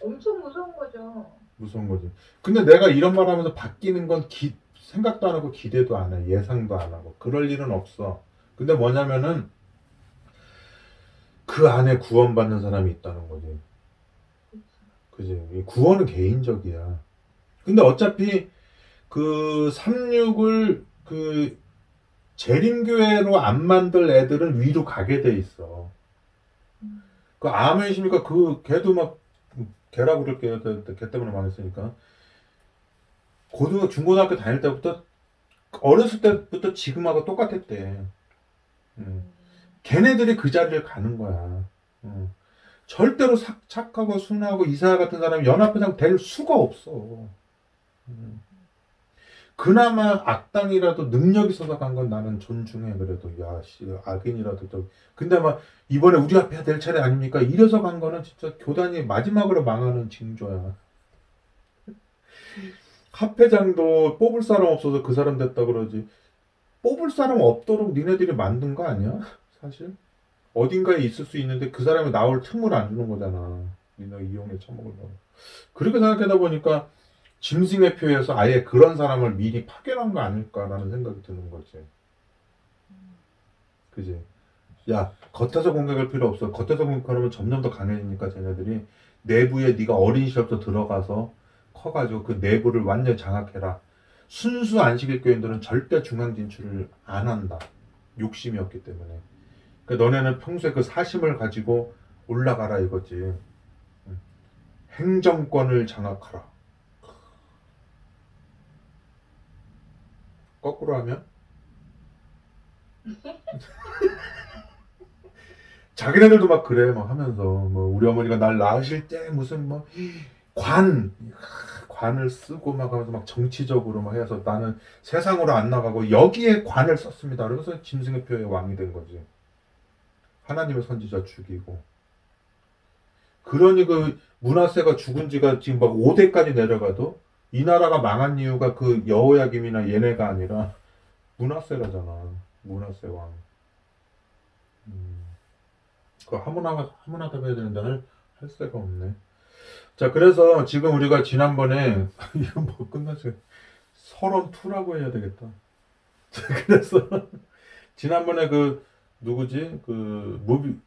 엄청 무서운 거죠. 무서운 거지. 근데 내가 이런 말 하면서 바뀌는 건 기, 생각도 안 하고 기대도 안 해. 예상도 안 하고. 그럴 일은 없어. 근데 뭐냐면은 그 안에 구원받는 사람이 있다는 거지. 그치. 그지. 이 구원은 개인적이야. 근데 어차피 그 36을 그 재림교회로 안 만들 애들은 위로 가게 돼 있어. 음. 그 아멘이십니까? 그 걔도 막 걔라 그럴게요. 걔, 걔 때문에 망했으니까. 고등 중고등학교 다닐 때부터 어렸을 때부터 지금하고 똑같았대. 음. 음. 걔네들이 그 자리를 가는 거야. 음. 절대로 사- 착하고 순하고 이사 같은 사람이 연합회장 될 수가 없어. 음. 그나마 악당이라도 능력 있어서 간 건 나는 존중해 그래도. 야씨 악인이라도 좀. 근데 막 이번에 우리 앞에 될 차례 아닙니까? 이래서 간 거는 진짜 교단이 마지막으로 망하는 징조야. 합회장도 뽑을 사람 없어서 그 사람 됐다 그러지. 뽑을 사람 없도록 니네들이 만든 거 아니야? 사실? 어딘가에 있을 수 있는데 그 사람이 나올 틈을 안 주는 거잖아. 니네 이용해 처먹으려고. 그렇게 생각하다 보니까 짐승의 표에서 아예 그런 사람을 미리 파견한 거 아닐까라는 생각이 드는 거지. 그지? 야, 겉에서 공격할 필요 없어. 겉에서 공격하면 점점 더 강해지니까 쟤네들이 내부에 네가 어린 시절부터 들어가서 커가지고 그 내부를 완전히 장악해라. 순수 안식일 교인들은 절대 중앙 진출을 안 한다. 욕심이 없기 때문에. 그러니까 너네는 평소에 그 사심을 가지고 올라가라 이거지. 응. 행정권을 장악하라. 거꾸로 하면 자기네들도 막 그래 막 하면서 뭐 우리 어머니가 날 낳으실 때 무슨 뭐 관 관을 쓰고 막 하면서 막 정치적으로 막 해서 나는 세상으로 안 나가고 여기에 관을 썼습니다. 그래서 짐승의 표의 왕이 된 거지. 하나님의 선지자 죽이고. 그러니 그 문하세가 죽은 지가 지금 막 5대까지 내려가도 이 나라가 망한 이유가 그 여호야김이나 얘네가 아니라 문하세라잖아. 문하세 왕. 음. 그 하문하가 하문하다 해야 되는데 할, 할 새가 없네. 자, 그래서 지금 우리가 지난번에 이거 뭐 끝났어요. 서론 2라고 해야 되겠다. 자, 그래서 지난번에 그 누구지? 그 무비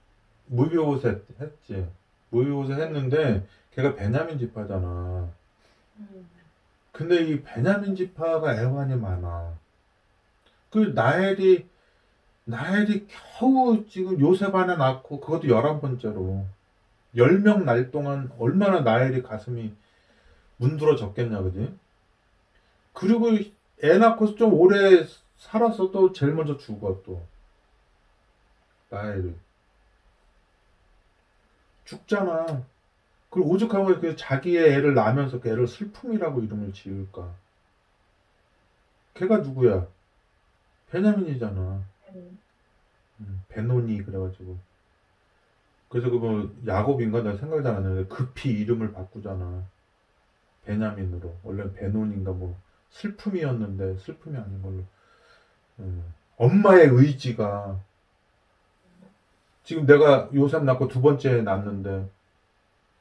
무비오셋 했지. 무비오셋 했는데 걔가 베냐민 지파잖아. 음. 근데 이 베냐민 지파가 애환이 많아. 그 나엘이 나엘이 겨우 지금 요셉 하나 낳고 그것도 열한 번째로 열 명 날 동안 얼마나 나엘이 가슴이 문드러졌겠냐, 그지? 그리고 애 낳고서 좀 오래 살았어도 제일 먼저 죽어, 또. 나엘이. 죽잖아. 그리고 오죽하면 그 자기의 애를 낳으면서 그 애를 슬픔이라고 이름을 지을까? 걔가 누구야? 베냐민이잖아. 음, 음, 베노니 그래가지고 그래서 그뭐 야곱인가 내가 생각이 잘안 나는데 급히 이름을 바꾸잖아 베냐민으로 원래 베논인가 뭐 슬픔이었는데 슬픔이 아닌 걸로 음, 엄마의 의지가 지금 내가 요셉 낳고 두 번째 낳는데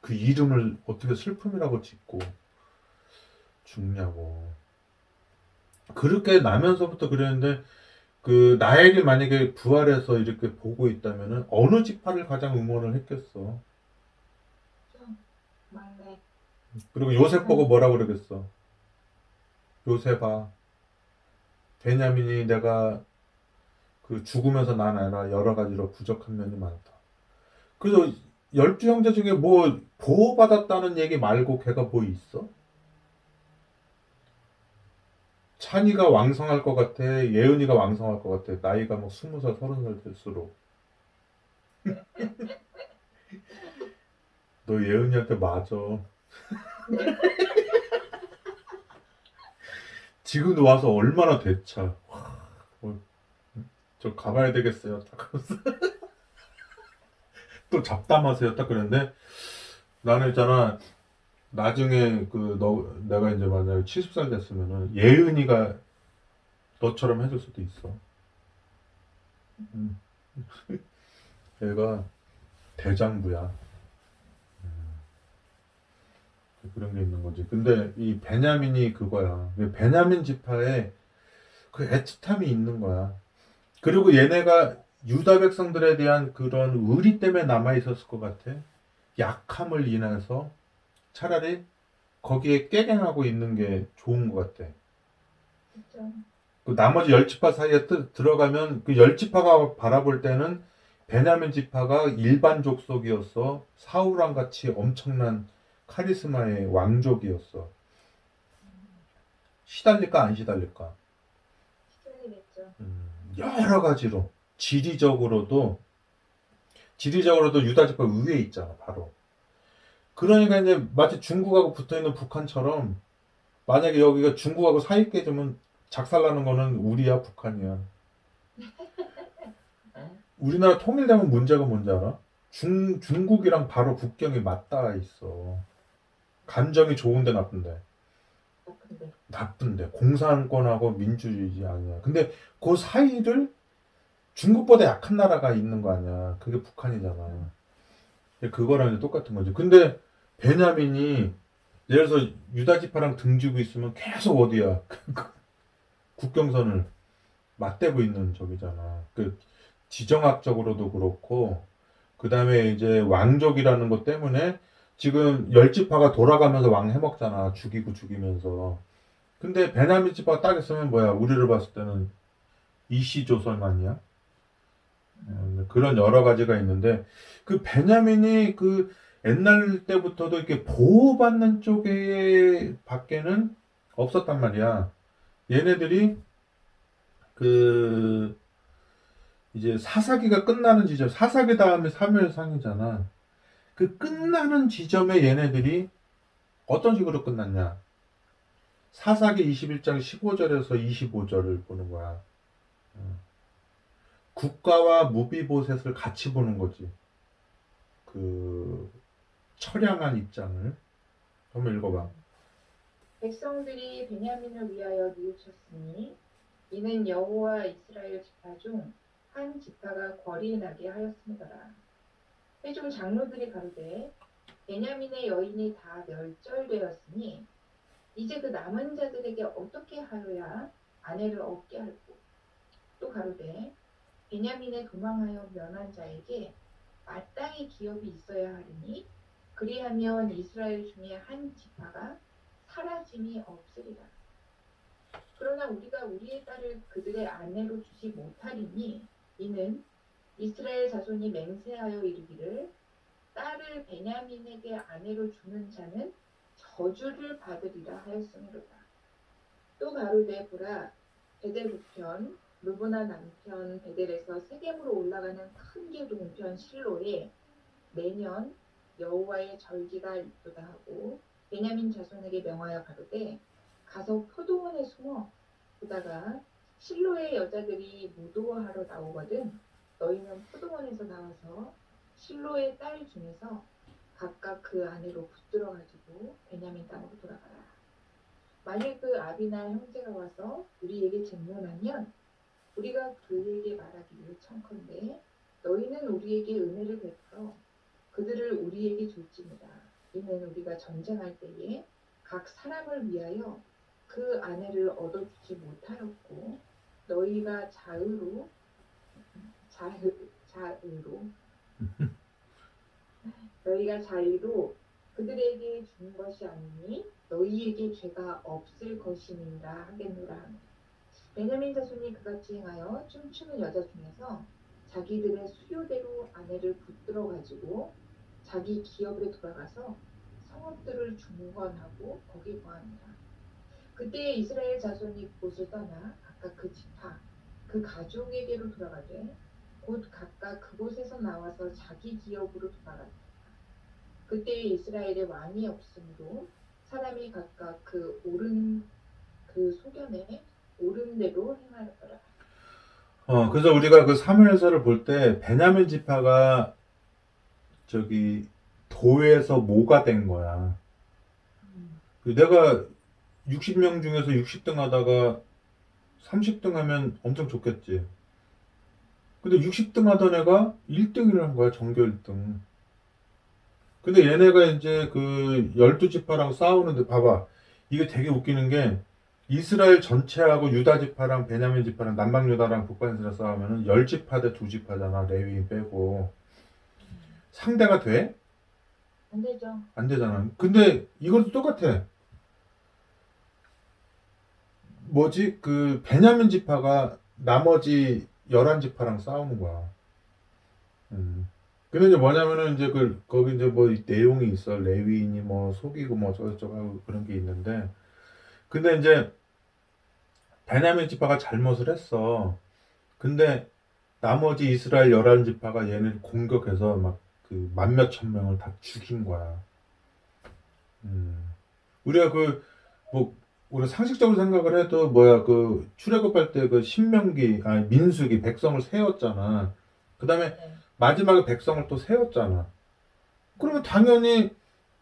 그 이름을 어떻게 슬픔이라고 짓고 죽냐고 그렇게 나면서부터 그랬는데 그 나엘이 만약에 부활해서 이렇게 보고 있다면은 어느 지파를 가장 응원을 했겠어. 그리고 요셉 보고 뭐라 그러겠어. 요셉아, 베냐민이 내가 그 죽으면서 난 아니라 여러 가지로 부족한 면이 많다. 그래서 열두 형제 중에 뭐 보호받았다는 얘기 말고 걔가 뭐 있어? 찬이가 왕성할 것 같아. 예은이가 왕성할 것 같아. 나이가 뭐 스무 살, 서른 살 될수록. 너 예은이한테 맞아. 지금도 와서 얼마나 대차. 와, 뭐, 저 가봐야 되겠어요. 또 잡담하세요. 딱 그랬는데 나는 있잖아. 나중에 그 너 내가 이제 만약에 70살 됐으면은 예은이가 너처럼 해줄 수도 있어. 음. 얘가 대장부야. 음. 그런 게 있는 거지. 근데 이 베냐민이 그거야. 베냐민 지파에 그 애틋함이 있는 거야. 그리고 얘네가 유다 백성들에 대한 그런 의리 때문에 남아 있었을 것 같아. 약함을 인해서 차라리 거기에 깨갱하고 있는 게 좋은 것 같아. 그죠. 그 나머지 열 지파 사이에 뜨- 들어가면 그 열 지파가 바라볼 때는 베냐민 지파가 일반 족속이었어. 사울왕 같이 엄청난 카리스마의 왕족이었어. 시달릴까 안 시달릴까? 시달리겠죠. 음, 여러 가지로 지리적으로도 지리적으로도 유다 지파 위에 있잖아 바로. 그러니까 이제 마치 중국하고 붙어 있는 북한처럼 만약에 여기가 중국하고 사이 깨지면 작살나는 거는 우리야 북한이야. 우리나라 통일되면 문제가 뭔지 알아? 중 중국이랑 바로 국경이 맞닿아 있어. 감정이 좋은데 나쁜데. 나쁜데. 나쁜데 공산권하고 민주주의 아니야. 근데 그 사이를 중국보다 약한 나라가 있는 거 아니야. 그게 북한이잖아. 그거랑 똑같은 거지. 근데 베냐민이 예를 들어서 유다 지파랑 등지고 있으면 계속 어디야 국경선을 맞대고 있는 적이잖아. 그 지정학적으로도 그렇고 그 다음에 이제 왕족이라는 것 때문에 지금 열 지파가 돌아가면서 왕 해먹잖아. 죽이고 죽이면서. 근데 베냐민 지파 딱 있으면 뭐야? 우리를 봤을 때는 이시조선만이야. 음, 그런 여러 가지가 있는데 그 베냐민이 그 옛날 때부터도 이렇게 보호받는 쪽에 밖에는 없었단 말이야. 얘네들이 그 이제 사사기가 끝나는 지점, 사사기 다음에 사무엘상이잖아. 그 끝나는 지점에 얘네들이 어떤 식으로 끝났냐? 사사기 21장 15절에서 25절을 보는 거야. 음. 국가와 무비보셋을 같이 보는 거지. 그 처량한 입장을 한번 읽어봐. 백성들이 베냐민을 위하여 뉘우쳤으니 이는 여호와 이스라엘 지파 중 한 지파가 거리에 나게 하였음이더라. 회중 장로들이 가로되 베냐민의 여인이 다 멸절되었으니 이제 그 남은 자들에게 어떻게 하여야 아내를 얻게 할꼬 또 가로되 베냐민에 도망하여 면한 자에게 마땅히 기업이 있어야 하리니 그리하면 이스라엘 중에 한 지파가 사라짐이 없으리라. 그러나 우리가 우리의 딸을 그들의 아내로 주지 못하리니 이는 이스라엘 자손이 맹세하여 이르기를 딸을 베냐민에게 아내로 주는 자는 저주를 받으리라 하였으므로다. 또 가로되 보라 베델 북편 루브나 남편 베델에서 세겜으로 올라가는 큰 길 동편 실로에 매년 여호와의 절기가 있도다 하고 베냐민 자손에게 명하여 가로되 가서 포도원에 숨어 보다가 실로의 여자들이 무도하러 나오거든 너희는 포도원에서 나와서 실로의 딸 중에서 각각 그 안으로 붙들어 가지고 베냐민 땅으로 돌아가라. 만일 그 아비나 형제가 와서 우리에게 질문하면 우리가 그에게 말하기를 청컨대 너희는 우리에게 은혜를 베풀어 그들을 우리에게 줄지니라. 이는 우리가 전쟁할 때에 각 사람을 위하여 그 아내를 얻어주지 못하였고 너희가 자의로 자의, 자의로 너희가 자의로 그들에게 준 것이 아니니 너희에게 죄가 없을 것이니라 하겠노라. 베냐민 자손이 그같이 행하여 춤추는 여자 중에서 자기들의 수요대로 아내를 붙들어 가지고 자기 기업에 돌아가서 성읍들을 중건하고 거기 거하니라. 그때 이스라엘 자손이 그곳을 떠나 각각 그 지파 그 가족에게로 돌아가되 곧 각각 그곳에서 나와서 자기 기업으로 돌아갔다. 그때 이스라엘에 왕이 없으므로 사람이 각각 그 옳은 그 소견에 옳은 대로 행하였더라. 어, 그래서 우리가 그 사무엘서를 볼 때 베냐민 지파가 저기 도에서 모가 된 거야. 그 내가 60명 중에서 60등 하다가 30등 하면 엄청 좋겠지. 근데 60등 하던 애가 1등을 한 거야, 전교 1등. 근데 얘네가 이제 그 12지파랑 싸우는데 봐봐. 이게 되게 웃기는 게 이스라엘 전체하고 유다 지파랑 베냐민 지파랑 남방 유다랑 북방 이스라엘 싸우면은 10지파 대 2지파잖아. 레위 빼고. 상대가 돼? 안 되죠. 안 되잖아. 근데 이것도 똑같아. 뭐지? 그 베냐민 지파가 나머지 11지파랑 싸우는 거야. 음. 근데 이제 뭐냐면은 이제 그 거기 이제 뭐 내용이 있어. 레위인이 뭐 속이고 뭐 저저거 하고 그런 게 있는데 근데 이제 베냐민 지파가 잘못을 했어. 근데 나머지 이스라엘 11지파가 얘를 공격해서 막 그 만몇 천 명을 다 죽인 거야. 음. 우리가 그, 뭐, 우리 상식적으로 생각을 해도 뭐야, 그 출애굽할 때 그 신명기, 아니 민수기 백성을 세웠잖아. 그 다음에 네. 마지막에 백성을 또 세웠잖아. 그러면 당연히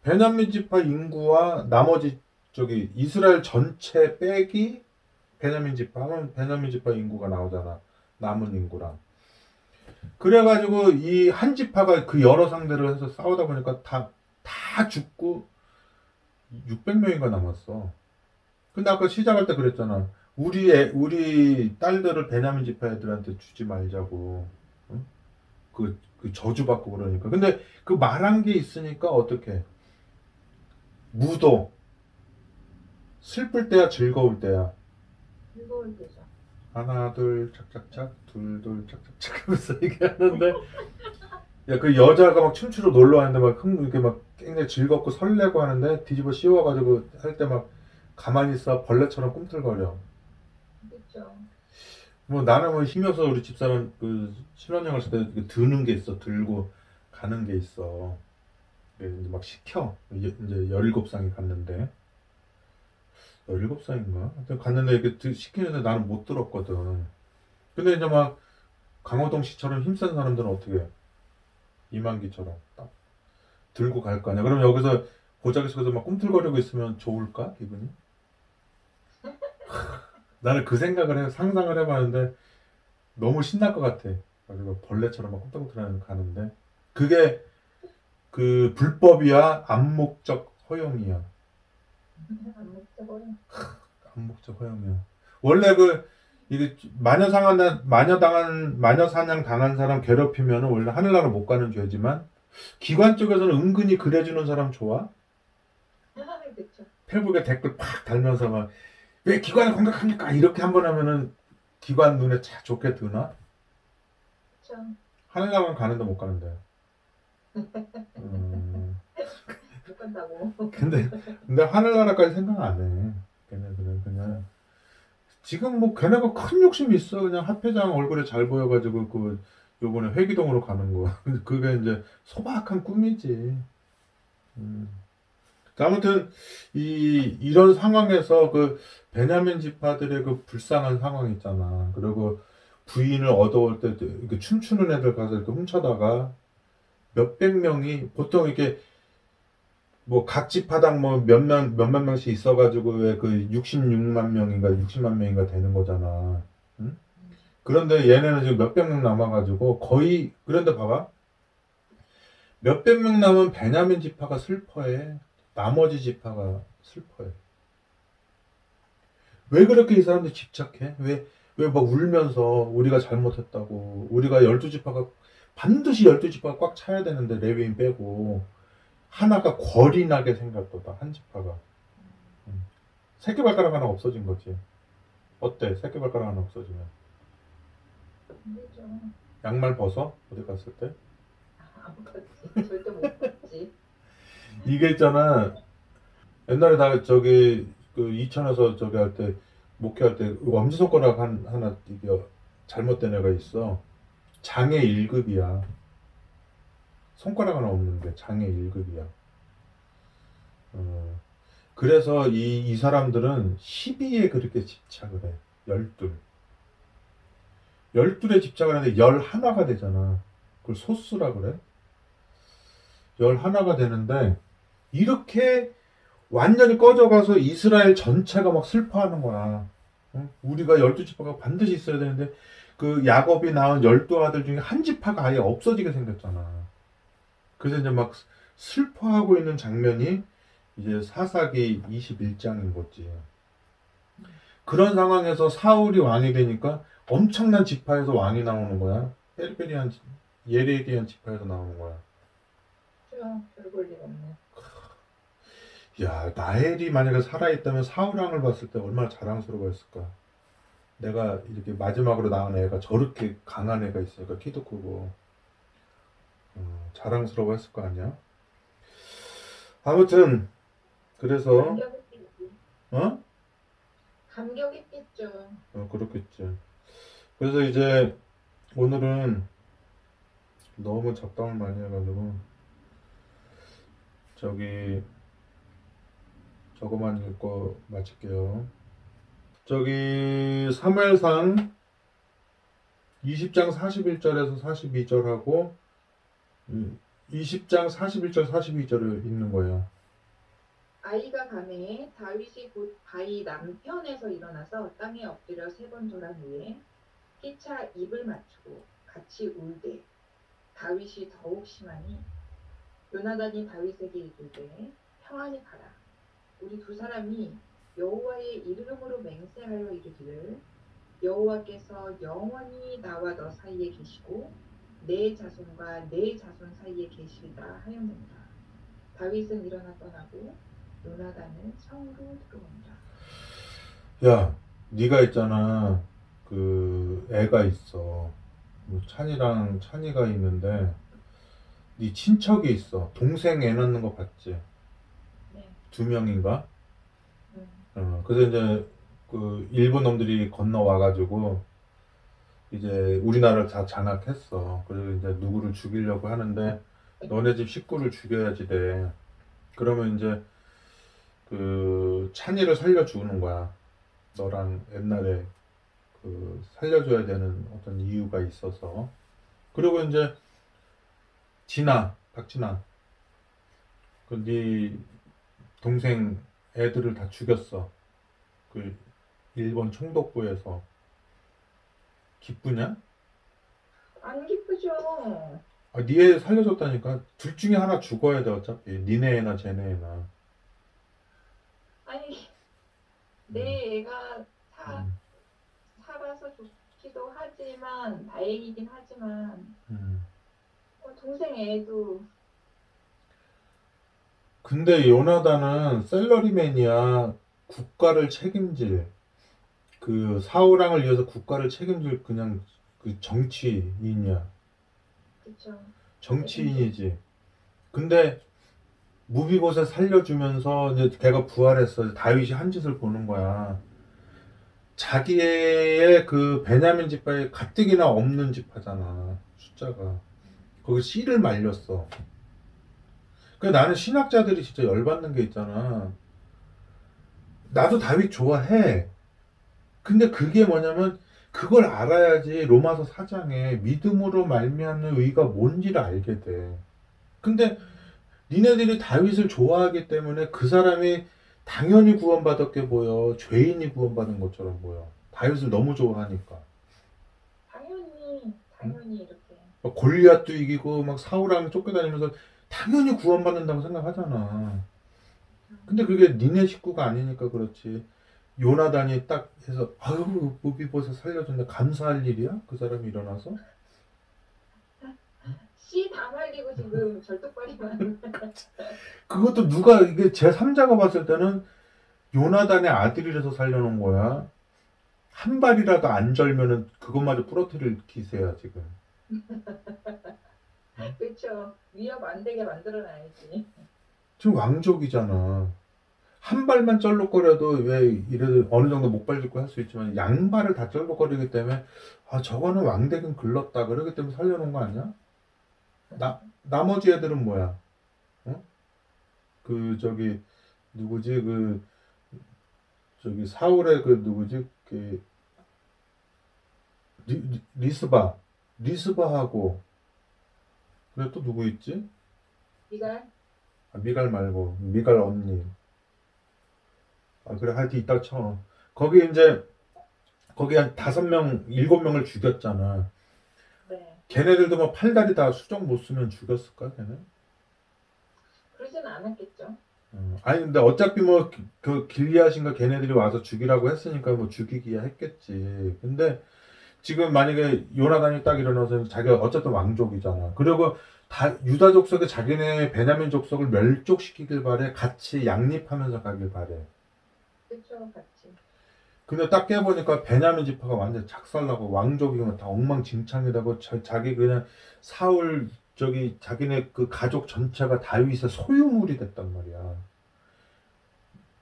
베냐민 지파 인구와 나머지 저기 이스라엘 전체 빼기 베냐민 지파 하면 베냐민 지파 인구가 나오잖아. 남은 인구랑. 그래가지고 이 한 지파가 그 여러 상대를 해서 싸우다 보니까 다, 다 죽고 600명인가 남았어. 근데 아까 시작할 때 그랬잖아. 우리 애, 우리 딸들을 베냐민 지파 애들한테 주지 말자고. 응? 그, 그 저주받고 그러니까. 근데 그 말한 게 있으니까 어떻게? 무도. 슬플 때야 즐거울 때야. 하나 둘 착착착 둘둘 착착착 하면서 얘기하는데 야 그 여자가 막 춤추러 놀러 왔는데 막 흥, 이렇게 막 굉장히 즐겁고 설레고 하는데 뒤집어 씌워가지고 할 때 막 가만히 있어 벌레처럼 꿈틀거려. 그렇죠. 뭐 나는 뭐 없어서 우리 집사람 그 신혼여행 갔을 때 이렇게 드는 게 있어. 들고 가는 게 있어. 이제 막 시켜. 이제 이제 17상이 갔는데 17상인가? 하여튼 갔는데 이렇게 드- 시키는데 나는 못 들었거든 근데 이제 막 강호동 씨처럼 힘센 사람들은 어떻게 해? 이만기처럼 딱 들고 갈 거 아니야 그럼 여기서 보자기 속에서 막 꿈틀거리고 있으면 좋을까 기분이? 나는 그 생각을 해 상상을 해봤는데 너무 신날 것 같아. 그리고 벌레처럼 막 꿈틀꿈틀 가는데 그게 그 불법이야 암묵적 허용이야. 암묵적 허용이야. 원래 그 이게 마녀 상한 마녀 당한 마녀 사냥 당한 사람 괴롭히면 원래 하늘나라 못 가는 죄지만 기관 쪽에서는 은근히 그래주는 사람 좋아. 페북에 댓글 팍 달면서 막 왜 기관을 공격합니까? 이렇게 한번 하면은 기관 눈에 차 좋게 드나? 하늘나라는 가는데 못 가는데. 음, 못 간다고. 근데 근데 하늘나라까지 생각 안 해. 걔네들은 그냥 지금 뭐 걔네가 큰 욕심이 있어. 그냥 하회장 얼굴에 잘 보여가지고 그 요번에 회기동으로 가는 거. 그게 이제 소박한 꿈이지. 음. 자, 아무튼 이 이런 상황에서 그 베냐민 지파들의 그 불쌍한 상황 있잖아. 그리고 부인을 얻어올 때 춤추는 애들 가서 이렇게 훔쳐다가 몇백 명이 보통 이렇게 뭐각 지파당 뭐 몇몇 몇몇 명씩 있어가지고 왜 그 66만 명인가 60만 명인가 되는 거잖아. 응? 그런데 얘네는 지금 몇백 명 남아가지고 거의 그런데 봐봐 몇백 명 남은 베냐민 지파가 슬퍼해. 나머지 지파가 슬퍼해. 왜 그렇게 이 사람들이 집착해? 왜 왜 막 울면서 우리가 잘못했다고 우리가 열두 지파가 반드시 열두 지파가 꽉 차야 되는데 레위인 빼고 하나가 궐이 나게 생겼다 한 지파가 음. 새끼발가락 하나 없어진 거지 어때 새끼발가락 하나 없어지면 힘들죠. 양말 벗어 어디 갔을 때안 걷지. 절대 못 걷지. 이게 있잖아 옛날에 나 저기 그 이천에서 저기 할 때 목회할 때 엄지손가락 한 하나 이게 잘못된 애가 있어 장애 1급이야 손가락 하나 없는데 장애 1급이야 어, 그래서 이, 이 사람들은 12에 그렇게 집착을 해. 12. 12에 집착을 하는데 11가 되잖아. 그걸 소수라 그래. 11가 되는데 이렇게 완전히 꺼져가서 이스라엘 전체가 막 슬퍼하는 거야. 응? 우리가 12지파가 반드시 있어야 되는데 그 야곱이 낳은 12아들 중에 한 지파가 아예 없어지게 생겼잖아. 그래서 이제 막 슬퍼하고 있는 장면이 이제 사사기 21장인 거지. 그런 상황에서 사울이 왕이 되니까 엄청난 지파에서 왕이 나오는 거야. 페리페리한 지- 예레기한 지파에서 나오는 거야. 그죠. 별볼 일 없네. 야, 나엘이 만약에 살아있다면 사울 왕을 봤을 때 얼마나 자랑스러워했을까. 내가 이렇게 마지막으로 낳은 애가 저렇게 강한 애가 있으니까 키도 크고 어, 자랑스러워 했을 거 아니야. 아무튼 그래서. 어? 감격 있겠죠. 어, 그렇겠지. 그래서 이제 오늘은 너무 잡담을 많이 해가지고 저기 저거만 읽고 마칠게요. 저기 사무엘상 20장 41절에서 42절하고 20장 41절 42절을 읽는 거예요. 아이가 밤에 다윗이 곧 바위 남편에서 일어나서 땅에 엎드려 세 번 절한 후에 피차 입을 맞추고 같이 울되 다윗이 더욱 심하니 요나단이 다윗에게 이르되 평안히 가라 우리 두 사람이 여호와의 이름으로 맹세하여 이르기를 여호와께서 영원히 나와 너 사이에 계시고 내 자손과 내 자손 사이에 계시리라 하였느니라 다윗은 일어나 떠나고 요나단은 성으로 들어온다. 야, 네가 있잖아. 그 애가 있어. 뭐 찬이랑 찬이가 있는데 네 친척이 있어. 동생 애 낳는 거 봤지? 네. 두 명인가? 음. 어, 그래서 이제 그 일본 놈들이 건너와 가지고 이제 우리나라를 다 장악했어. 그래서 이제 누구를 죽이려고 하는데 너네 집 식구를 죽여야지 돼. 그러면 이제 그 찬이를 살려 주는 거야. 너랑 옛날에 그 살려줘야 되는 어떤 이유가 있어서. 그리고 이제 진아, 박진아. 그네 동생 애들을 다 죽였어. 그 일본 총독부에서. 기쁘냐? 안 기쁘죠. 아, 니애 살려줬다니까. 둘 중에 하나 죽어야 돼, 어차피. 니네 애나 쟤네 애나. 아니 내 애가 사, 음, 살아서 좋기도 하지만 다행이긴 하지만 음. 어, 동생 애도 근데 요나단은 셀러리맨이야. 국가를 책임질. 그 사우랑을 위해서 국가를 책임질 그냥 그 정치인이야. 그쵸. 정치인이지. 근데 무비봇에 살려주면서 이제 걔가 부활했어. 다윗이 한 짓을 보는 거야. 자기의 그 베냐민 지파에 가뜩이나 없는 지파잖아. 숫자가. 거기 씨를 말렸어. 그 나는 신학자들이 진짜 열받는 게 있잖아. 나도 다윗 좋아해. 근데 그게 뭐냐면 그걸 알아야지 로마서 4장에 믿음으로 말미암는 의가 뭔지를 알게 돼. 근데 니네들이 다윗을 좋아하기 때문에 그 사람이 당연히 구원받았게 보여. 죄인이 구원받은 것처럼 보여. 다윗을 너무 좋아하니까. 당연히 당연히 이렇게 막 골리앗도 이기고 막 사울왕 쫓겨다니면서 당연히 구원받는다고 생각하잖아. 근데 그게 니네 식구가 아니니까 그렇지. 요나단이 딱 해서 아유 무비봇에 살려준다 감사할 일이야? 그 사람이 일어나서? 씨다 말리고 지금 절뚝발이만 그것도 누가 이게 제 3자가 봤을 때는 요나단의 아들이라서 살려놓은 거야. 한 발이라도 안 절면은 그것마저 부러뜨릴 기세야 지금. 그렇죠 위협 안 되게 만들어놔야지 지금 왕족이잖아. 한 발만 쩔룩거려도 왜 이래도 어느 정도 목발 짚고 할 수 있지만 양발을 다 쩔룩거리기 때문에 아 저거는 왕대금 글렀다 그러기 때문에 살려놓은 거 아니야? 나 나머지 애들은 뭐야? 어? 그 저기 누구지 그 저기 사울의 그 누구지 그 리, 리- 리스바 리스바하고 그래 또 누구 있지? 네가 아, 미갈 말고 미갈 언니. 아 그래 하여튼 있다 쳐. 거기 이제 거기 한 다섯 명 일곱 명을 죽였잖아. 네 걔네들도 뭐 팔다리 다 수족 못 쓰면 죽였을까 걔네? 그러지는 않았겠죠 어, 아니 근데 어차피 뭐 그 길리앗인가 걔네들이 와서 죽이라고 했으니까 뭐 죽이기야 했겠지. 근데 지금 만약에 요나단이 딱 일어나서 자기가 어쨌든 왕족이잖아. 그리고 다 유다 족속에 자기네 베냐민 족속을 멸족시키길 바래. 같이 양립하면서 가길 바래. 같이 근데 딱 깨보니까 베냐민 지파가 완전 작살나고 왕족이 그냥 다 엉망진창이라고 자, 자기 그냥 사울 저기 자기네 그 가족 전체가 다윗의 소유물이 됐단 말이야.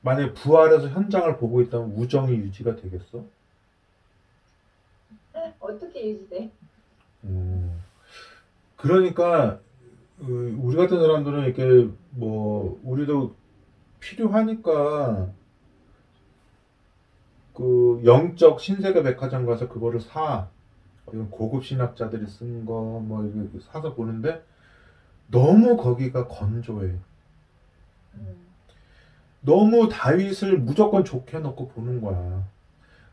만약에 부활해서 현장을 보고 있다면 우정이 유지가 되겠어? 어떻게 유지돼 음. 그러니까 어, 우리 같은 사람들은 이렇게 뭐 우리도 필요하니까 그 영적 신세계 백화점 가서 그거를 사 이런 고급 신학자들이 쓴 거 뭐 사서 보는데 너무 거기가 건조해. 음. 너무 다윗을 무조건 좋게 놓고 보는 거야.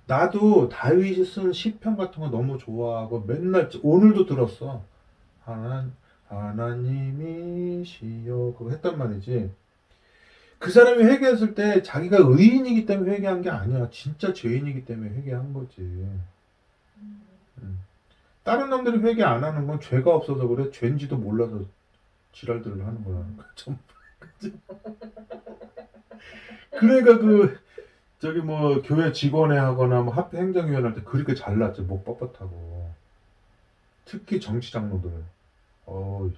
나도 다윗이 쓴 시편 같은 거 너무 좋아하고 맨날 오늘도 들었어. 하나 하나님이시여 그거 했단 말이지. 그 사람이 회개했을 때 자기가 의인이기 때문에 회개한 게 아니야. 진짜 죄인이기 때문에 회개한 거지. 음. 다른 놈들이 회개 안 하는 건 죄가 없어서 그래. 죄인지도 몰라서 지랄들을 하는 거야. 좀 그러니까 그 저기 뭐 교회 직원회 하거나 뭐 합회 행정위원 할 때 그렇게 잘났지 목 뻣뻣하고 특히 정치 장로들 어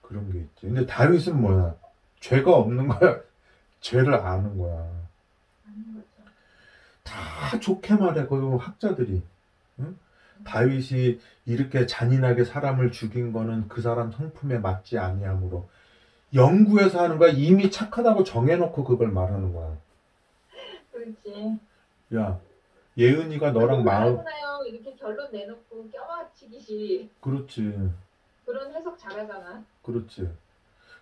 그런 게 있지 근데 다윗은 뭐야 죄가 없는 거야. 죄를 아는 거야. 다 좋게 말해 그 학자들이. 응? 다윗이 이렇게 잔인하게 사람을 죽인 거는 그 사람 성품에 맞지 아니하므로 영구에서 하는 거야. 이미 착하다고 정해놓고 그걸 말하는 거야. 그렇지. 야 예은이가 너랑 마음 알잖아요. 이렇게 결론 내놓고 껴맞추기시 그렇지. 그런 해석 잘하잖아. 그렇지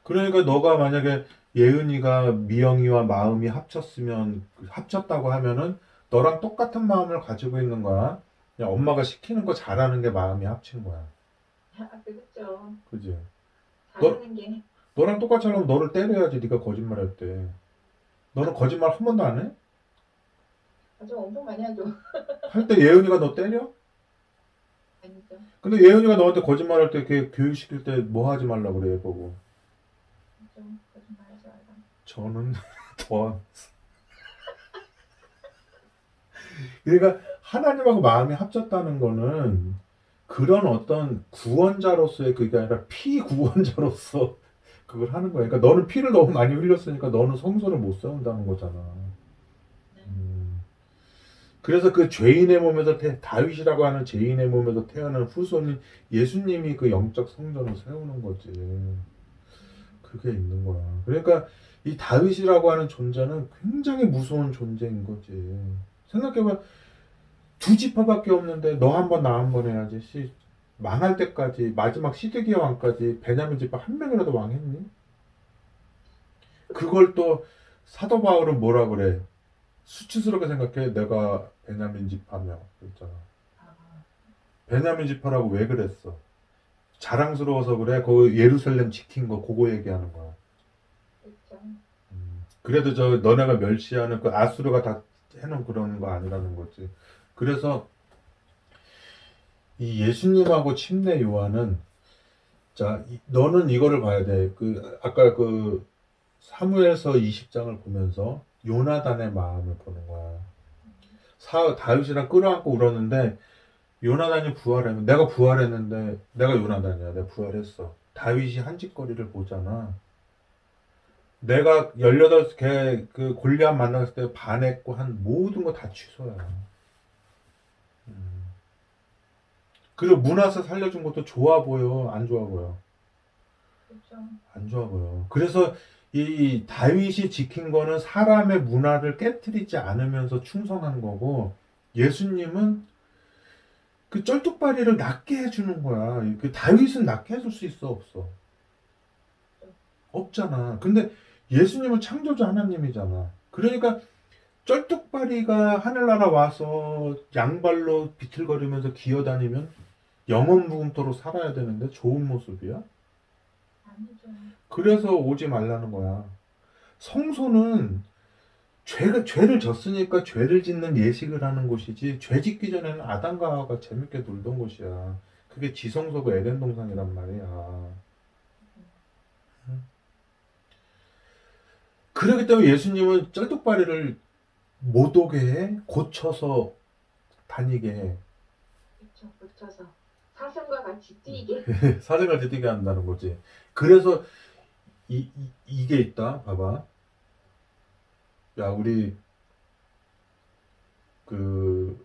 그러니까 너가 만약에 예은이가 미영이와 마음이 합쳤으면 그 합쳤다고 하면은 너랑 똑같은 마음을 가지고 있는 거야 야 엄마가 시키는 거 잘하는 게 마음이 합친 거야 아, 그렇죠 그지 잘하는 게 너랑 똑같이 하려면 너를 때려야지 네가 거짓말 할 때. 너는 거짓말 한 번도 안 해? 아주 엄청 많이 하죠 할 때 예은이가 너 때려? 아니죠 근데 예은이가 너한테 거짓말 할때 이렇게 교육시킬 때 뭐 하지 말라 그래 보고. 저는 더 그러니까 하나님하고 마음이 합쳤다는 거는 그런 어떤 구원자로서의 그게 아니라 피구원자로서 그걸 하는 거야. 그러니까 너는 피를 너무 많이 흘렸으니까 너는 성소를 못 세운다는 거잖아. 음. 그래서 그 죄인의 몸에서 태, 다윗이라고 하는 죄인의 몸에서 태어난 후손인 예수님이 그 영적 성전을 세우는 거지. 그게 있는 거야. 그러니까 이 다윗이라고 하는 존재는 굉장히 무서운 존재인 거지. 생각해봐. 두 지파밖에 없는데 너 한 번 나 한 번 해야지. 씨, 망할 때까지 마지막 시드기야 왕까지 베냐민 지파 한 명이라도 왕했니? 그걸 또 사도 바울은 뭐라 그래? 수치스럽게 생각해. 내가 베냐민 지파며 그랬잖아. 아, 베냐민 지파라고 왜 그랬어? 자랑스러워서 그래. 그 예루살렘 지킨 거 그거 얘기하는 거야. 그래도 저 너네가 멸시하는 그 아수르가 다 해놓은 그런 거 아니라는 거지. 그래서 이 예수님하고 침례 요한은 자 이- 너는 이거를 봐야 돼. 그 아까 그 사무엘서 20장을 보면서 요나단의 마음을 보는 거야. 사 다윗이랑 끌어안고 울었는데 요나단이 부활하면 내가 부활했는데 내가 요나단이야. 내가 부활했어. 다윗이 한 짓거리를 보잖아. 내가 18개 그 골리앗 만났을 때 반했고 한 모든 거 다 취소야. 음. 그리고 문화세 살려준 것도 좋아 보여? 안 좋아 보여? 그렇죠. 안 좋아 보여. 그래서 이 다윗이 지킨 거는 사람의 문화를 깨뜨리지 않으면서 충성한 거고 예수님은 그 쩔뚝발이를 낫게 해주는 거야. 그 다윗은 낫게 해줄 수 있어 없어? 없잖아. 근데 예수님은 창조주 하나님이잖아. 그러니까 쩔뚝발이가 하늘나라 와서 양발로 비틀거리면서 기어다니면 영원 무금토로 살아야 되는데 좋은 모습이야? 아니죠. 그래서 오지 말라는 거야. 성소는 죄가, 죄를 졌으니까 죄를 짓는 예식을 하는 곳이지, 죄 짓기 전에는 아담과 하와가 재밌게 놀던 곳이야. 그게 지성소고 에덴 동산이란 말이야. 그렇기 때문에 예수님은 쩔뚝바리를 못 오게 해, 고쳐서 다니게 해. 그렇죠. 붙여서 사슴과 같이 뛰게. 사생활 뛰게 한다는 거지. 그래서 이, 이 이게 있다. 봐봐. 야 우리 그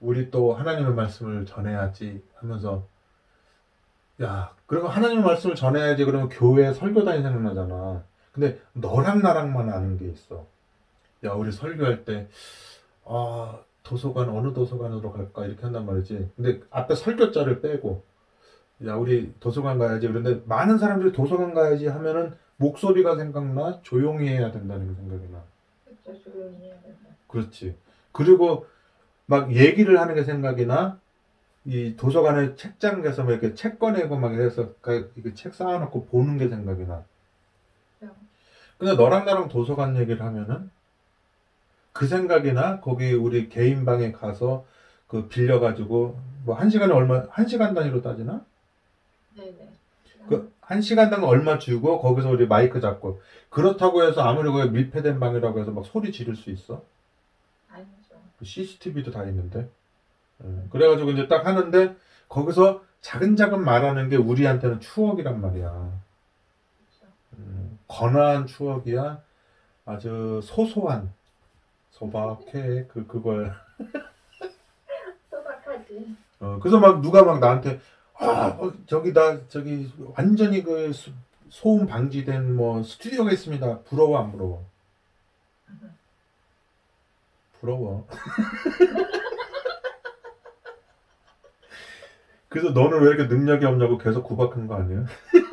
우리 또 하나님의 말씀을 전해야지 하면서 야 그러면 하나님의 말씀을 전해야지 그러면 교회 설교단이 생각나잖아. 근데 너랑 나랑만 아는 게 있어. 야 우리 설교할 때 아, 도서관 어느 도서관으로 갈까 이렇게 한단 말이지. 근데 앞에 설교자를 빼고 야 우리 도서관 가야지. 그런데 많은 사람들이 도서관 가야지 하면은 목소리가 생각나 조용히 해야 된다는 게 생각이 나. 그렇죠. 조용히 해야 된다. 그렇지. 그리고 막 얘기를 하는 게 생각이 나. 이 도서관에 책장 가서 막 이렇게 책 꺼내고 막 해서 그 이렇게 책 쌓아놓고 보는 게 생각이 나. 근데 너랑 나랑 도서관 얘기를 하면은 그 생각이 나. 거기 우리 개인 방에 가서 그 빌려가지고 뭐 한 시간에 얼마 한 시간 단위로 따지나? 네네. 그 한 시간당 얼마 주고 거기서 우리 마이크 잡고 그렇다고 해서 아무리 그 밀폐된 방이라고 해서 막 소리 지를 수 있어? 아니죠. CCTV도 다 있는데. 음, 그래가지고 이제 딱 하는데 거기서 자근자근 말하는 게 우리한테는 추억이란 말이야. 건화한 추억이야. 아주 소소한 소박해 그 그걸. 소박하지. 어, 그래서 막 누가 막 나한테 아 어, 저기 나 저기 완전히 그 수- 소음 방지된 뭐 스튜디오가 있습니다. 부러워 안 부러워? 부러워. 그래서 너는 왜 이렇게 능력이 없냐고 계속 구박한 거 아니야?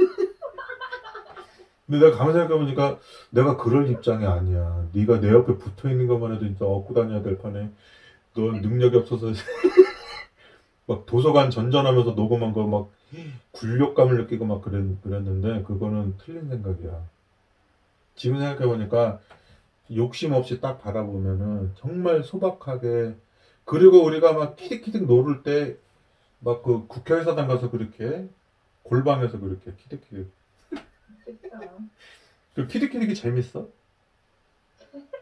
근데 내가 가만히 생각해보니까 내가 그럴 입장이 아니야. 네가 내 옆에 붙어 있는 것만 해도 진짜 얻고 다녀야 될 판에 넌 능력이 없어서 막 도서관 전전하면서 녹음한 거 막 굴욕감을 느끼고 막 그랬, 그랬는데 그거는 틀린 생각이야. 지금 생각해보니까 욕심 없이 딱 바라보면은 정말 소박하게 그리고 우리가 막 키득키득 놀을 때막 그 국회의사당 가서 그렇게 골방에서 그렇게 키득키득 그 키득키득이 재밌어?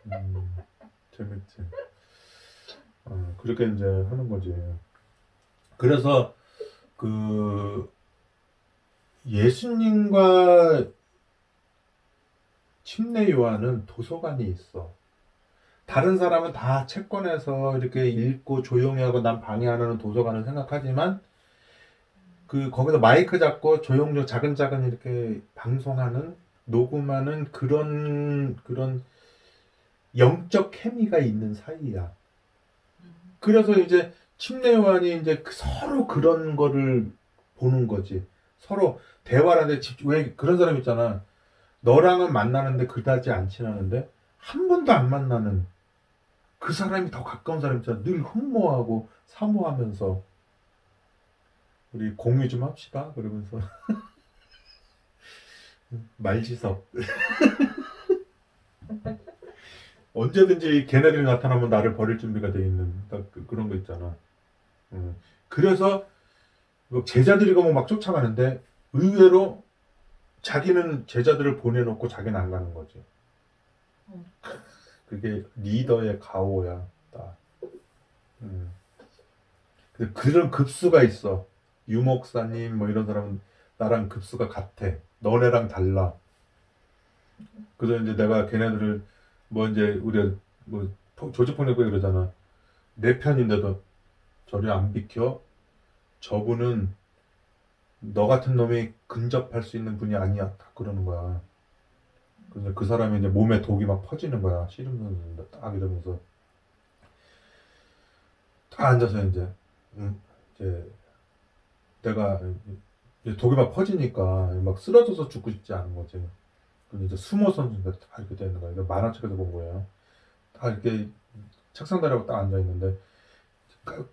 음, 재밌지. 어, 그렇게 이제 하는 거지. 그래서 그 예수님과 침례 요한은 도서관이 있어. 다른 사람은 다 채권에서 이렇게 읽고 조용히 하고 난 방해 안 하는 도서관을 생각하지만 그 거기서 마이크 잡고 조용조 작은작은 이렇게 방송하는 녹음하는 그런 그런 영적 케미가 있는 사이야. 그래서 이제 침례 요한이 이제 그 서로 그런 거를 보는 거지. 서로 대화를 하는데 집- 왜 그런 사람 있잖아. 너랑은 만나는데 그다지 안 친하는데 한 번도 안 만나는 그 사람이 더 가까운 사람 있잖아. 늘 흠모하고 사모하면서 우리 공유 좀 합시다. 그러면서 말지섭 언제든지 걔네들이 나타나면 나를 버릴 준비가 돼 있는 딱 그- 그런 거 있잖아. 음. 그래서 뭐 제자들이 가면 막 쫓아가는데 의외로 자기는 제자들을 보내놓고 자기는 안 가는 거지. 음. 그게 리더의 가오야. 딱. 음. 그런 급수가 있어. 유 목사님 뭐 이런 사람은 나랑 급수가 같아. 너네랑 달라. 그래서 이제 내가 걔네들을 뭐 이제 우리가 뭐 포- 조직폭력배 그러잖아. 내 편인데도 저리 안 비켜. 저분은 너 같은 놈이 근접할 수 있는 분이 아니야. 딱 그러는 거야. 그래서 그 사람이 이제 몸에 독이 막 퍼지는 거야. 씨름하는데 딱 이러면서 딱 앉아서 이제 음, 이제 내가 이제 독이 막 퍼지니까 막 쓰러져서 죽고 싶지 않은 거지. 근데 이제 숨어서 이제 딱 이렇게 되는 거야. 이거 만화책에서 본 거예요. 딱 이렇게 책상 다리하고 딱 앉아 있는데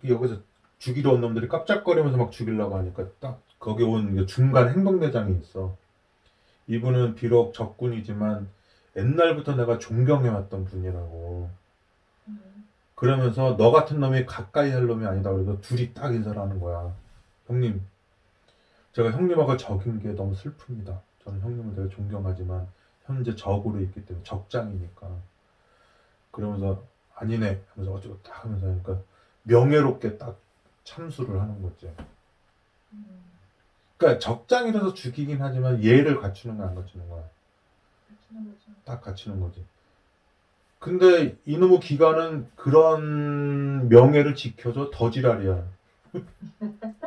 여기서 죽이러 온 놈들이 깜짝거리면서 막 죽이려고 하니까 딱 거기 온 중간 행동대장이 있어. 이분은 비록 적군이지만 옛날부터 내가 존경해왔던 분이라고. 음. 그러면서 너 같은 놈이 가까이 할 놈이 아니다. 그래서 둘이 딱 인사를 하는 거야. 형님, 제가 형님하고 적인 게 너무 슬픕니다. 저는 형님을 되게 존경하지만 현재 적으로 있기 때문에 적장이니까. 그러면서 아니네 하면서 어쩌고 딱 하면서 하니까 명예롭게 딱 참수를 하는 거지. 음. 그러니까 적장이라서 죽이긴 하지만 예를 갖추는 거 안 갖추는 거야. 딱 갖추는 거지. 근데 이놈의 기관은 그런 명예를 지켜줘 더 지랄이야.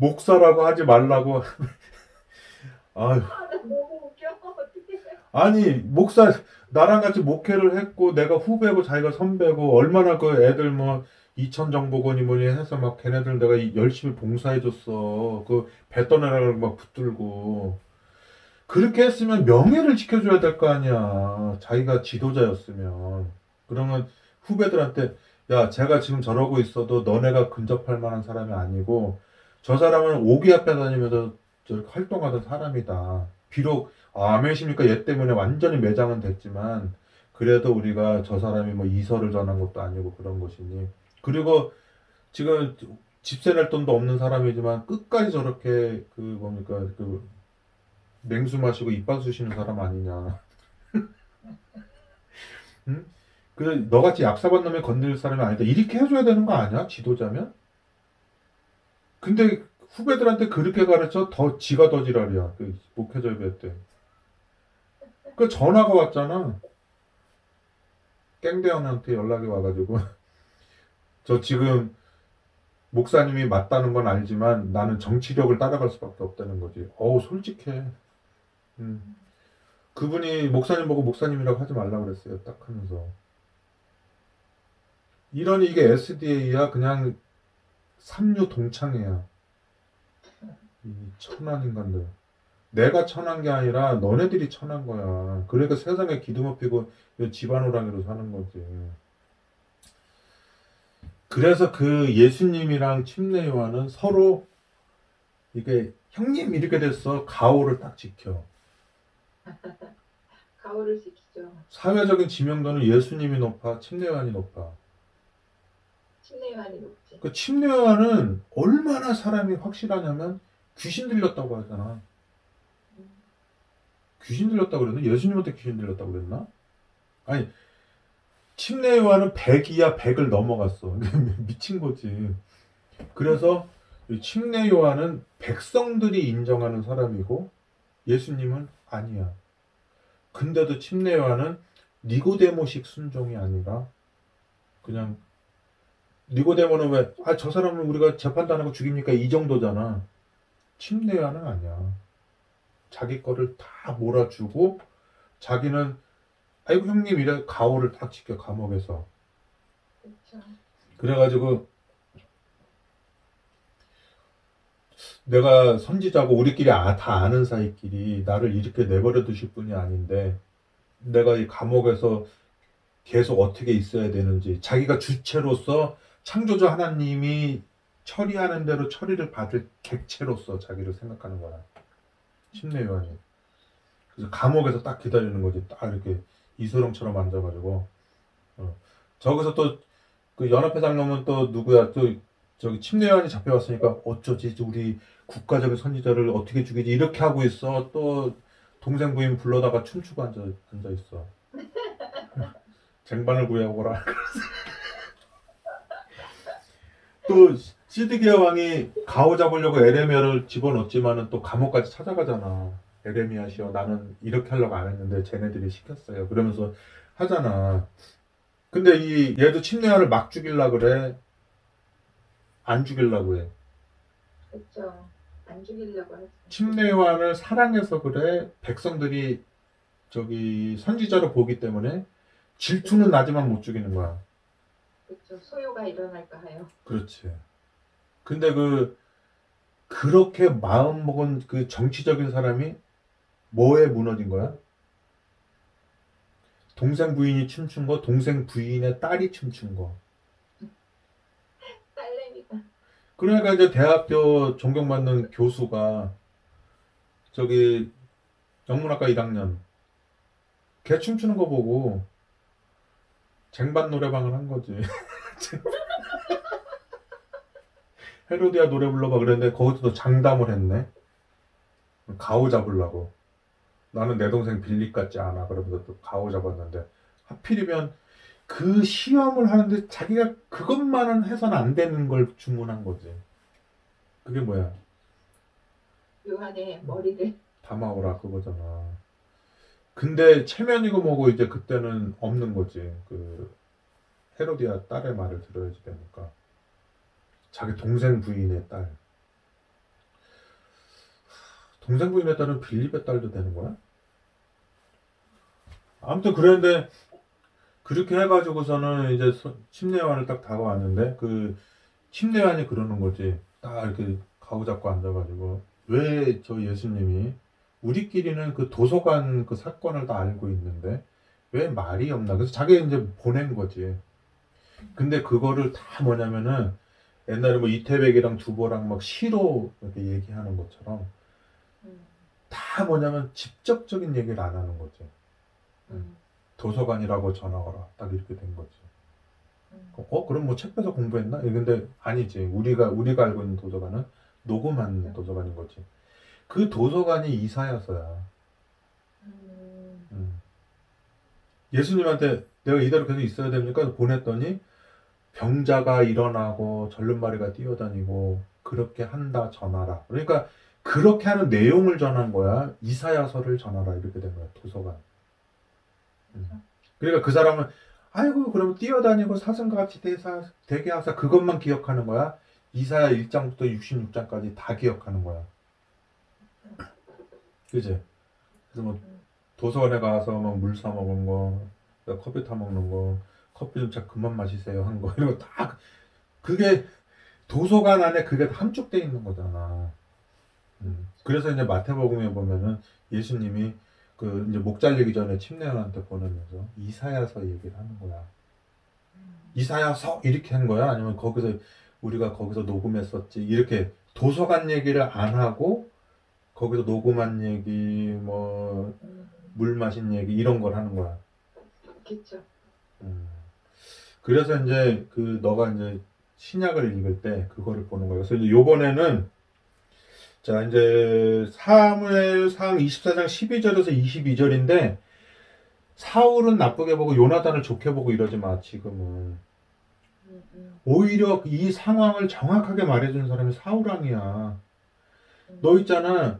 목사라고 하지 말라고. 아유. 아니 목사 나랑 같이 목회를 했고 내가 후배고 자기가 선배고 얼마나 그 애들 뭐 이천 정보건이 뭐니 해서 막 걔네들 내가 이- 열심히 봉사해줬어. 그 배 떠나라고 막 붙들고 그렇게 했으면 명예를 지켜줘야 될 거 아니야. 자기가 지도자였으면 그러면 후배들한테 야 제가 지금 저러고 있어도 너네가 근접할 만한 사람이 아니고 저 사람은 오기 앞에 다니면서 저 활동하던 사람이다. 비록 아, 아멘십니까? 얘 때문에 완전히 매장은 됐지만, 그래도 우리가 저 사람이 뭐 이설을 전한 것도 아니고 그런 것이니. 그리고 지금 집세 낼 돈도 없는 사람이지만 끝까지 저렇게 그 뭡니까? 그 냉수 마시고 이빨 쑤시는 사람 아니냐. 응? 그 너같이 약사반 놈에 건들 사람이 아니다. 이렇게 해줘야 되는 거 아니야? 지도자면? 근데 후배들한테 그렇게 가르쳐 더 지가 더 지랄이야. 그 목회자 예배 때. 그 전화가 왔잖아. 깽대현한테 연락이 와가지고 저 지금 목사님이 맞다는 건 알지만 나는 정치력을 따라갈 수밖에 없다는 거지. 어우 솔직해. 음. 그분이 목사님 보고 목사님이라고 하지 말라 그랬어요. 딱 하면서. 이러니 이게 SDA야 그냥 삼류 동창회야. 이 천한 인간들. 내가 천한 게 아니라 너네들이 천한 거야. 그러니까 세상에 기둥을 피고 이 집안 호랑이로 사는 거지. 그래서 그 예수님이랑 침례 요한은 서로 이게 형님 이렇게 됐어 가오를 딱 지켜. 가오를 지키죠. 사회적인 지명도는 예수님이 높아 침례 요한이 높아. 침례만이 높지. 그 침례 요한은 얼마나 사람이 확실하냐면 귀신 들렸다고 하잖아. 귀신 들렸다고 그랬나? 예수님한테 귀신 들렸다고 그랬나? 아니, 침례 요한은 100이야 100을 넘어갔어. 미친 거지. 그래서 이 침례 요한은 백성들이 인정하는 사람이고 예수님은 아니야. 근데도 침례 요한은 니고데모식 순종이 아니라 그냥 니고데모는 왜 아 저 사람은 우리가 재판도 안 하고 죽입니까 이 정도잖아. 침례 요한은 아니야. 자기 거를 다 몰아주고 자기는 아이고 형님 이래 가오를 딱 지켜 감옥에서. 그래가지고 내가 선지자고 우리끼리 아- 다 아는 사이끼리 나를 이렇게 내버려 두실 분이 아닌데 내가 이 감옥에서 계속 어떻게 있어야 되는지 자기가 주체로서 창조자 하나님이 처리하는 대로 처리를 받을 객체로서 자기를 생각하는 거야. 침례 요한이. 그래서 감옥에서 딱 기다리는 거지. 딱 이렇게 이소룡처럼 앉아가지고. 어. 저기서 또 그 연합회장님은 또 누구야? 또 저기 침례 요한이 잡혀왔으니까 어쩌지? 우리 국가적인 선지자를 어떻게 죽이지? 이렇게 하고 있어. 또 동생 부인 불러다가 춤추고 앉아, 앉아 있어. 쟁반을 구해오거라. 또 시드기야 왕이 가오 잡으려고 에레미야를 집어넣었지만은 또 감옥까지 찾아가잖아. 에레미야시여 나는 이렇게 하려고 안 했는데 쟤네들이 시켰어요. 그러면서 하잖아. 근데 이 얘도 침례아를 막 죽일라 그래. 안 죽일라고 해. 그렇죠. 안 죽이려고 했어. 침례요한을 사랑해서 그래. 백성들이 저기 선지자로 보기 때문에 질투는 나지만 못 죽이는 거야. 그렇죠. 소요가 일어날까 하여. 그렇지. 근데 그 그렇게 마음 먹은 그 정치적인 사람이 뭐에 무너진 거야? 동생 부인이 춤춘 거, 동생 부인의 딸이 춤춘 거. 딸내미가. 그러니까 이제 대학교 존경받는 교수가 저기 영문학과 1학년 걔 춤추는 거 보고 쟁반 노래방을 한 거지. 헤로디아 노래 불러봐 그랬는데 거기서도 장담을 했네. 가오 잡으려고. 나는 내 동생 빌립 같지 않아. 그러면서 또 가오 잡았는데 하필이면 그 시험을 하는데 자기가 그것만은 해서는 안 되는 걸 주문한 거지. 그게 뭐야? 요한의 머리를. 담아오라 그거잖아. 근데 체면이고 뭐고 이제 그때는 없는 거지. 그 헤로디아 딸의 말을 들어야지 되니까. 자기 동생 부인의 딸. 동생 부인의 딸은 빌립의 딸도 되는 거야? 아무튼 그랬는데 그렇게 해가지고서는 이제 서- 침례관을 딱 다가왔는데 그 침례관이 그러는 거지. 딱 이렇게 가구 잡고 앉아가지고 왜 저 예수님이 우리끼리는 그 도서관 그 사건을 다 알고 있는데 왜 말이 없나? 그래서 자기 이제 보낸 거지. 근데 그거를 다 뭐냐면은 옛날에 뭐 이태백이랑 두보랑 막 시로 이렇게 얘기하는 것처럼 음, 다 뭐냐면 직접적인 얘기를 안 하는 거지. 음, 도서관이라고 전화거라. 딱 이렇게 된 거지. 음. 어 그럼 뭐책 빼서 공부했나? 예, 근데 아니지. 우리가 우리가 알고 있는 도서관은 녹음한 도서관인 거지. 그 도서관이 이사야서야. 음, 음. 예수님한테 내가 이대로 계속 있어야 됩니까? 보냈더니 병자가 일어나고 절름마리가 뛰어다니고 그렇게 한다 전하라. 그러니까 그렇게 하는 내용을 전한 거야. 이사야서를 전하라 이렇게 된 거야. 도서관. 음. 그러니까 그 사람은 아이고 그럼 뛰어다니고 사슴같이 대사 되게 하사 그것만 기억하는 거야. 이사야 1장부터 66장까지 다 기억하는 거야. 그지? 그래서 뭐 도서관에 가서 막 물 사 먹은 거, 커피 타 먹는 거, 커피 좀 자 그만 마시세요 한 거, 이런 거 다, 그게 도서관 안에 그게 다 함축돼 있는 거잖아. 음. 그래서 이제 마태복음에 보면은 예수님이 그 이제 목 잘리기 전에 침례한테 보내면서 이사야서 얘기를 하는 거야. 이사야서 이렇게 한 거야? 아니면 거기서 우리가 거기서 녹음했었지? 이렇게 도서관 얘기를 안 하고 거기서 녹음한 얘기 뭐물 음, 마신 얘기 이런 걸 하는 거야. 그렇죠. 음. 그래서 이제 그 너가 이제 신약을 읽을 때 그거를 보는 거예요. 그래서 이제 요번에는 자 이제 사무엘상 24장 12절에서 22절인데 사울은 나쁘게 보고 요나단을 좋게 보고 이러지 마 지금은 음, 오히려 이 상황을 정확하게 말해준 사람이 사우랑이야. 음. 너 있잖아.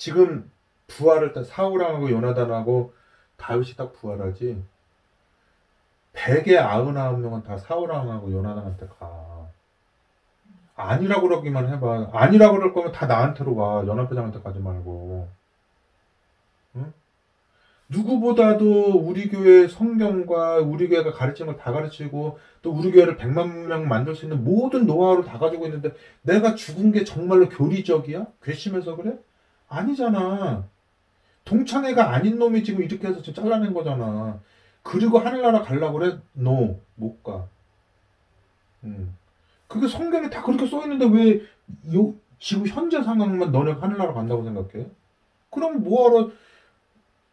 지금 부활을 딱 사우랑하고 요나단하고 다윗이 딱 부활하지. 100의 99명은 다 사우랑하고 요나단한테 가. 아니라고 그러기만 해봐. 아니라고 그럴 거면 다 나한테로 와. 연합회장한테 가지 말고. 응? 누구보다도 우리 교회 성경과 우리 교회가 가르치는 걸 다 가르치고 또 우리 교회를 100만 명 만들 수 있는 모든 노하우를 다 가지고 있는데 내가 죽은 게 정말로 교리적이야? 괘씸해서 그래? 아니잖아. 동창회가 아닌 놈이 지금 이렇게 해서 잘라낸 거잖아. 그리고 하늘나라 갈라 그래? No, 못 가. 음. 그게 성경에 다 그렇게 써 있는데 왜 요, 지금 현재 상황만 너네가 하늘나라 간다고 생각해? 그럼 뭐하러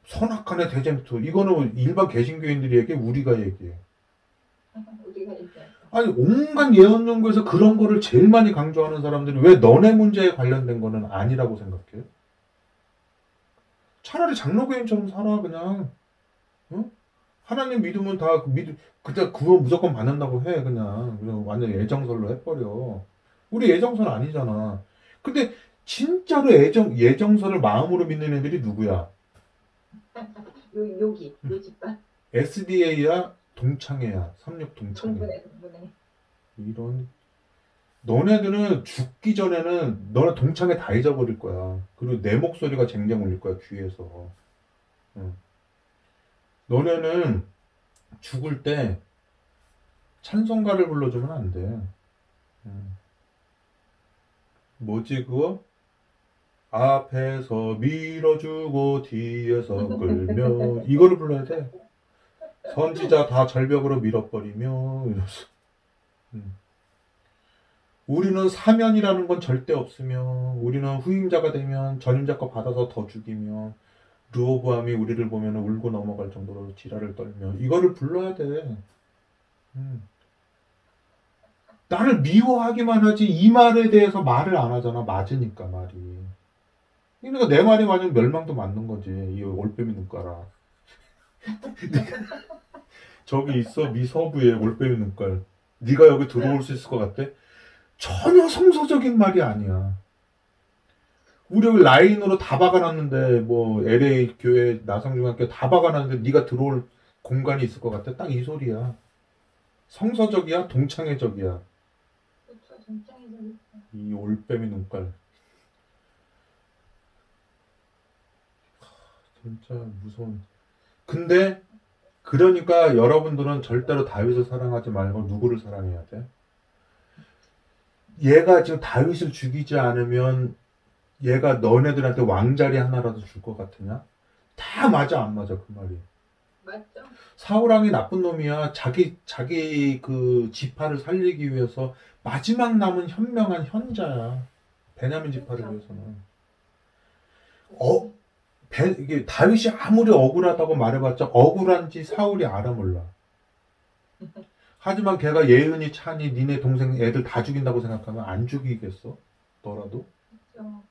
선악간의 대쟁투 이거는 일반 개신교인들이 얘기해 우리가 얘기해. 아니 온갖 예언 연구에서 그런 거를 제일 많이 강조하는 사람들이 왜 너네 문제에 관련된 거는 아니라고 생각해? 차라리 장로교인처럼 살아 그냥. 응? 하나님 믿으면 다 믿, 그때 그거 무조건 받는다고 해 그냥. 그냥 완전 애정설로 해버려. 우리 애정설 아니잖아. 근데 진짜로 애정 예정설을 마음으로 믿는 애들이 누구야? 요, 여기, 요 집단. SDA야 동창회야 삼육 동창회. 동분해, 동분해. 이런 너네들은 죽기 전에는 너네 동창회 다 잊어버릴 거야. 그리고 내 목소리가 쟁쟁 울릴 거야 귀에서. 응. 너네는 죽을 때 찬송가를 불러주면 안 돼. 응. 뭐지 그거? 앞에서 밀어주고 뒤에서 끌며 이거를 불러야 돼. 선지자 다 절벽으로 밀어버리며 이러면서. 음. 우리는 사면이라는 건 절대 없으며 우리는 후임자가 되면 전임자 거 받아서 더 죽이며 르호보암이 우리를 보면 울고 넘어갈 정도로 지랄을 떨며 이거를 불러야 돼. 음. 나를 미워하기만 하지 이 말에 대해서 말을 안 하잖아. 맞으니까 말이. 그러니까 내 말이 맞으면 멸망도 맞는 거지. 이 올빼미 눈가라. 저기 있어 미서부에 올빼미 눈깔. 네가 여기 들어올 수 있을 것 같아? 전혀 성서적인 말이 아니야. 우리 여기 라인으로 다 박아놨는데 뭐 LA 교회 나성중학교 다 박아놨는데 네가 들어올 공간이 있을 것 같아? 딱 이 소리야. 성서적이야? 동창회적이야? 이 올빼미 눈깔. 하, 진짜 무서운. 근데 그러니까 여러분들은 절대로 다윗을 사랑하지 말고 누구를 사랑해야 돼? 얘가 지금 다윗을 죽이지 않으면 얘가 너네들한테 왕자리 하나라도 줄 것 같으냐? 다 맞아 안 맞아 그 말이. 맞죠? 사우랑이 나쁜 놈이야. 자기 자기 그 지파를 살리기 위해서 마지막 남은 현명한 현자야. 베냐민 지파를 그렇죠. 위해서는. 어? 베, 이게 다윗이 아무리 억울하다고 말해봤자 억울한지 사울이 알아 몰라. 하지만 걔가 예은이 찬이 니네 동생 애들 다 죽인다고 생각하면 안 죽이겠어? 너라도? 그렇죠.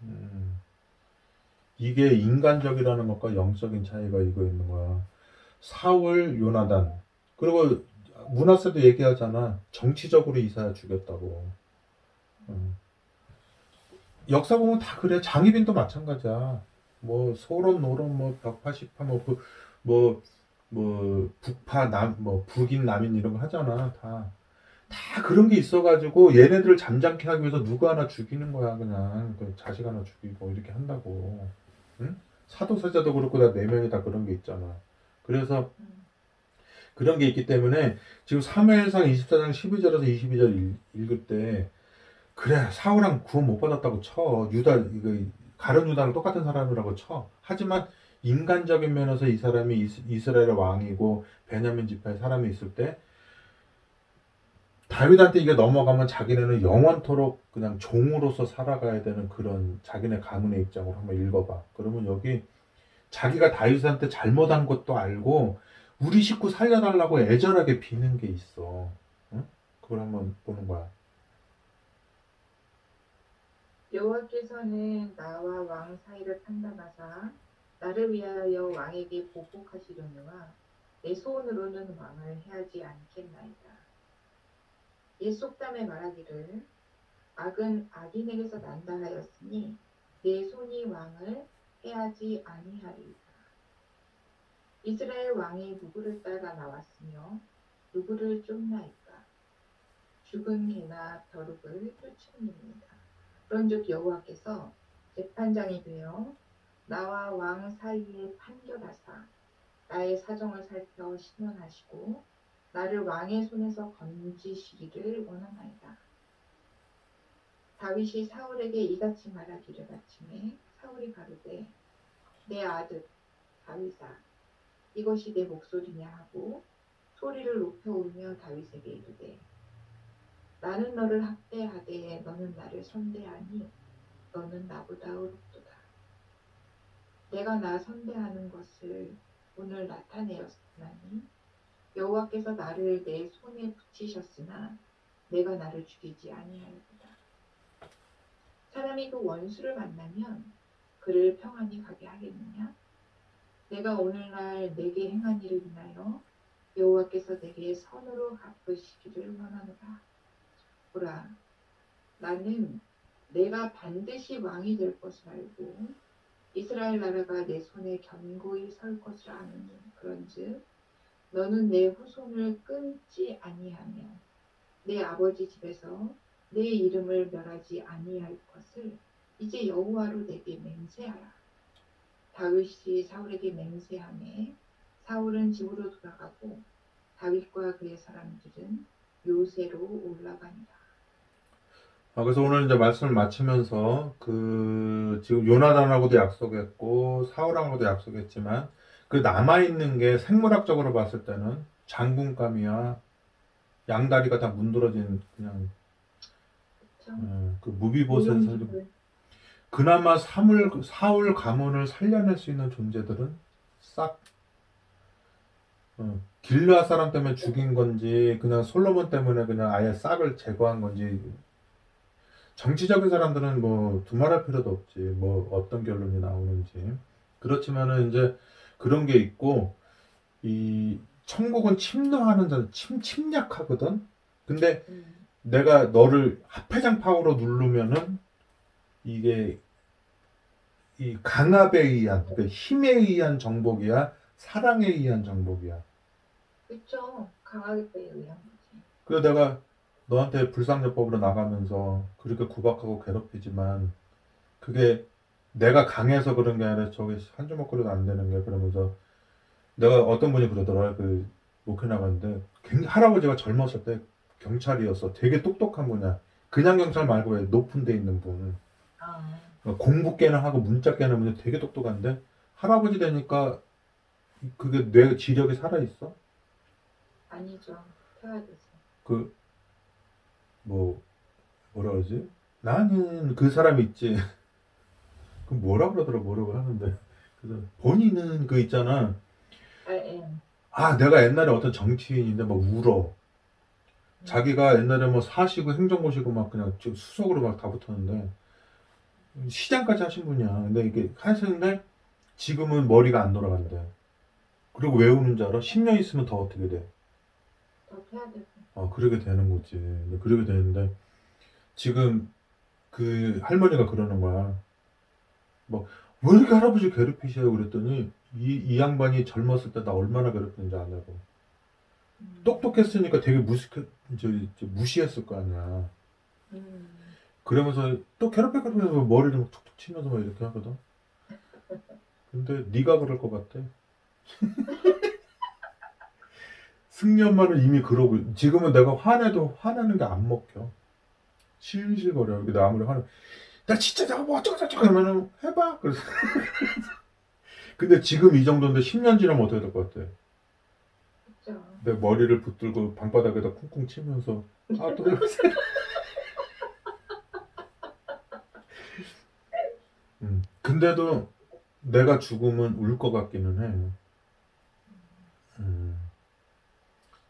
음. 이게 인간적이라는 것과 영적인 차이가 이거 있는 거야. 사울, 요나단. 그리고 문하세도 얘기하잖아. 정치적으로 이사야 죽였다고. 음. 역사 보면 다 그래. 장희빈도 마찬가지야. 뭐 소론, 노론, 뭐 벽파, 시파, 뭐 그, 뭐, 뭐 북파, 남, 뭐 북인, 남인 이런 거 하잖아. 다. 다 그런 게 있어가지고 얘네들을 잠잠케 하기 위해서 누구 하나 죽이는 거야 그냥 그 자식 하나 죽이고 이렇게 한다고 응? 사도세자도 그렇고 다 네 명이 다 그런 게 있잖아 그래서 음. 그런 게 있기 때문에 지금 3회상 24장 12절에서 22절 읽, 읽을 때 그래 사울랑 구원 못 받았다고 쳐 유다 이거 가룟 유다랑 똑같은 사람이라고 쳐 하지만 인간적인 면에서 이 사람이 이스, 이스라엘의 왕이고 베냐민 지파의 사람이 있을 때 다윗한테 이게 넘어가면 자기네는 영원토록 그냥 종으로서 살아가야 되는 그런 자기네 가문의 입장으로 한번 읽어봐. 그러면 여기 자기가 다윗한테 잘못한 것도 알고 우리 식구 살려달라고 애절하게 비는 게 있어. 응? 그걸 한번 보는 거야. 여호와께서는 나와 왕 사이를 판단하사 나를 위하여 왕에게 보복하시려니와 내 손으로는 왕을 해하지 않겠나이다. 옛 속담에 말하기를 악은 악인에게서 난다 하였으니 내 손이 왕을 해하지 아니하리이다. 이스라엘 왕이 누구를 따라 나왔으며 누구를 쫓나이까 죽은 개나 벼룩을 쫓음입니다. 그런즉 여호와께서 재판장이 되어 나와 왕 사이에 판결하사 나의 사정을 살펴 신원하시고 나를 왕의 손에서 건지시기를 원하나이다. 다윗이 사울에게 이같이 말하기를 바침에 사울이 가로되 내 아들 다윗아 이것이 내 목소리냐 하고 소리를 높여 울며 다윗에게 이르되 나는 너를 학대하되 너는 나를 선대하니 너는 나보다. 내가 나 선대하는 것을 오늘 나타내었으나니 여호와께서 나를 내 손에 붙이셨으나 내가 나를 죽이지 아니하였도다. 사람이 그 원수를 만나면 그를 평안히 가게 하겠느냐? 내가 오늘날 내게 행한 일을 인하여 여호와께서 내게 선으로 갚으시기를 원하노라. 보라, 나는 내가 반드시 왕이 될 것을 알고 이스라엘 나라가 내 손에 견고히 설 것을 아느니 그런즉 너는 내 후손을 끊지 아니하며 내 아버지 집에서 내 이름을 멸하지 아니할 것을 이제 여호와로 내게 맹세하라. 다윗이 사울에게 맹세하매 사울은 집으로 돌아가고 다윗과 그의 사람들은 요새로 올라가니라. 아, 그래서 오늘 이제 말씀을 마치면서 그 지금 요나단하고도 약속했고 사울하고도 약속했지만 그 남아 있는 게 생물학적으로 봤을 때는 장군감이야 양다리가 다 문드러진 그냥? 어, 그 무비보셋을 그나마 사물, 사울 가문을 살려낼 수 있는 존재들은 싹 어, 길르앗 사람 때문에 죽인 건지 그냥 솔로몬 때문에 그냥 아예 싹을 제거한 건지 정치적인 사람들은 뭐 두말할 필요도 없지. 뭐 어떤 결론이 나오는지. 그렇지만은 이제 그런 게 있고 이 천국은 침노하는 자 침, 침략하거든? 근데 음, 내가 너를 합회장 파워로 누르면은 이게 이 강압에 의한 그러니까 힘에 의한 정복이야 사랑에 의한 정복이야. 그렇죠. 강하게 의한 거지. 내가 너한테 불상요법으로 나가면서 그렇게 구박하고 괴롭히지만 그게 내가 강해서 그런 게 아니라 저게 한 주먹거리도 안 되는 게 그러면서 내가 어떤 분이 그러더라. 그 목회 나갔는데 할아버지가 젊었을 때 경찰이었어. 되게 똑똑한 분이야. 그냥 경찰 말고 왜 높은 데 있는 분. 아, 공부 깨는 하고 문자 깨는 분이 되게 똑똑한데 할아버지 되니까 그게 뇌 지력이 살아있어? 아니죠. 태화돼서. 그 뭐 뭐라 그러지? 나는 그 사람이 있지. 그 뭐라 그러더라 뭐라고 하는데 그래서 본인은 그 있잖아. 아, 예. 아 내가 옛날에 어떤 정치인인데 막 울어. 자기가 옛날에 뭐 사시고 행정고시고 막 그냥 지금 수석으로 막 다 붙었는데 시장까지 하신 분이야. 근데 이게 하시는데 지금은 머리가 안 돌아간대. 그리고 왜 우는 줄 알아? 10년 있으면 더 어떻게 돼? 더 태화돼서. 아, 그러게 되는 거지. 근데 그러게 되는데, 지금 그 할머니가 그러는 거야. 뭐, 왜 이렇게 할아버지 괴롭히셔요? 그랬더니, 이, 이 양반이 젊었을 때 나 얼마나 괴롭혔는지 아냐고. 음. 똑똑했으니까 되게 무시, 이제, 이제 무시했을 거 아니야. 음. 그러면서 또 괴롭혀서 머리를 막 툭툭 치면서 막 이렇게 하거든. 근데 네가 그럴 것 같아. 승리 엄마는 이미 그러고 지금은 내가 화내도 화내는 게 안 먹혀. 실실거려. 이렇게 나 아무리 화내. 나 진짜 내가 뭐 어쩌고 저쩌고 하면은 해봐. 그래서 근데 지금 이 정도인데 10년 지나면 어떻게 될 것 같아? 그렇죠. 내 머리를 붙들고 방바닥에다 쿵쿵 치면서 아또 해보세요. 음, 근데도 내가 죽으면 울 것 같기는 해. 음.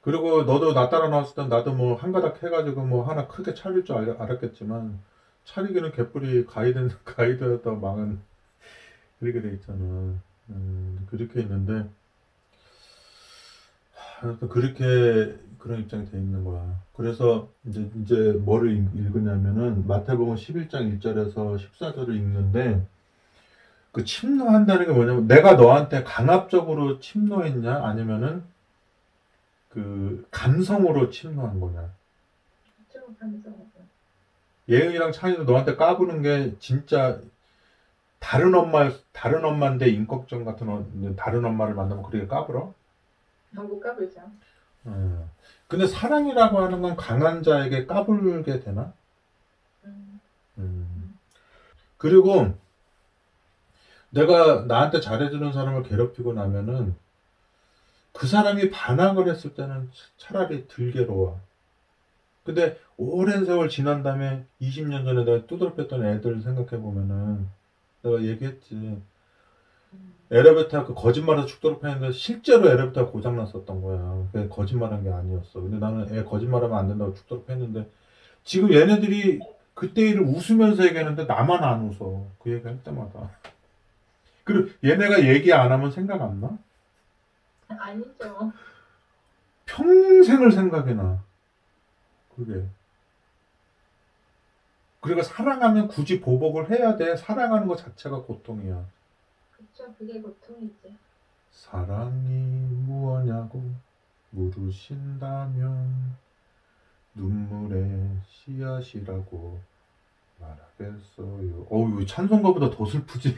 그리고 너도 나 따라 나왔을 땐 나도 뭐 한 가닥 해가지고 뭐 하나 크게 차릴 줄 알, 알았겠지만 차리기는 개뿔이 가이드 가이드였다 망한 그렇게 돼 있잖아. 음, 그렇게 있는데 하여튼 그렇게 그런 입장이 돼 있는 거야. 그래서 이제 이제 뭐를 읽- 읽으냐면은 마태복음 11장 1절에서 14절을 읽는데 그 침노한다는 게 뭐냐면 내가 너한테 강압적으로 침노했냐 아니면은 그 감성으로 침노한 거냐. 좀 감성으로. 예은이랑 찬이도 너한테 까부는 게 진짜 다른 엄마 다른 엄마인데 인격적 같은 어- 다른 엄마를 만나면 그렇게 까불어? 한국 까불죠. 음. 근데 사랑이라고 하는 건 강한 자에게 까불게 되나? 음, 음. 그리고 내가 나한테 잘해주는 사람을 괴롭히고 나면은 그 사람이 반항을 했을 때는 차라리 덜 괴로워. 근데 오랜 세월 지난 다음에 20년 전에 내가 두드러 뺐던 애들 생각해 보면은 내가 얘기했지. 음, 에레베타 그 거짓말해서 죽도록 했는데 실제로 에레베타가 고장 났었던 거야. 그게 거짓말한 게 아니었어. 근데 나는 애 거짓말하면 안 된다고 죽도록 했는데 지금 얘네들이 그때 일을 웃으면서 얘기하는데 나만 안 웃어. 그 얘기 할 때마다. 그리고 얘네가 얘기 안 하면 생각 안 나? 아니죠. 평생을 생각이 나. 그게. 그리고 사랑하면 굳이 보복을 해야 돼. 사랑하는 것 자체가 고통이야. 그쵸. 그게 고통이지. 사랑이 무엇냐고 물으신다면 눈물의 씨앗이라고 말하겠어요. 어우 찬송가보다 더 슬프지.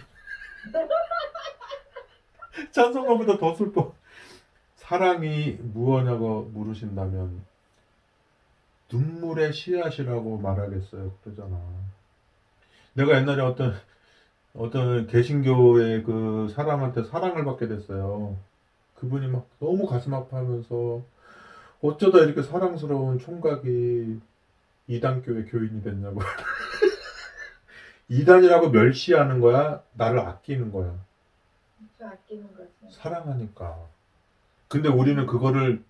찬송가보다 더 슬퍼. 사랑이 무엇냐고 물으신다면 눈물의 씨앗이라고 말하겠어요. 그러잖아. 내가 옛날에 어떤 어떤 개신교의 그 사람한테 사랑을 받게 됐어요. 그분이 막 너무 가슴 아파하면서 어쩌다 이렇게 사랑스러운 총각이 이단교회 교인이 됐냐고. 이단이라고 멸시하는 거야? 나를 아끼는 거야? 저 아끼는 거지. 사랑하니까. 근데 우리는 그거를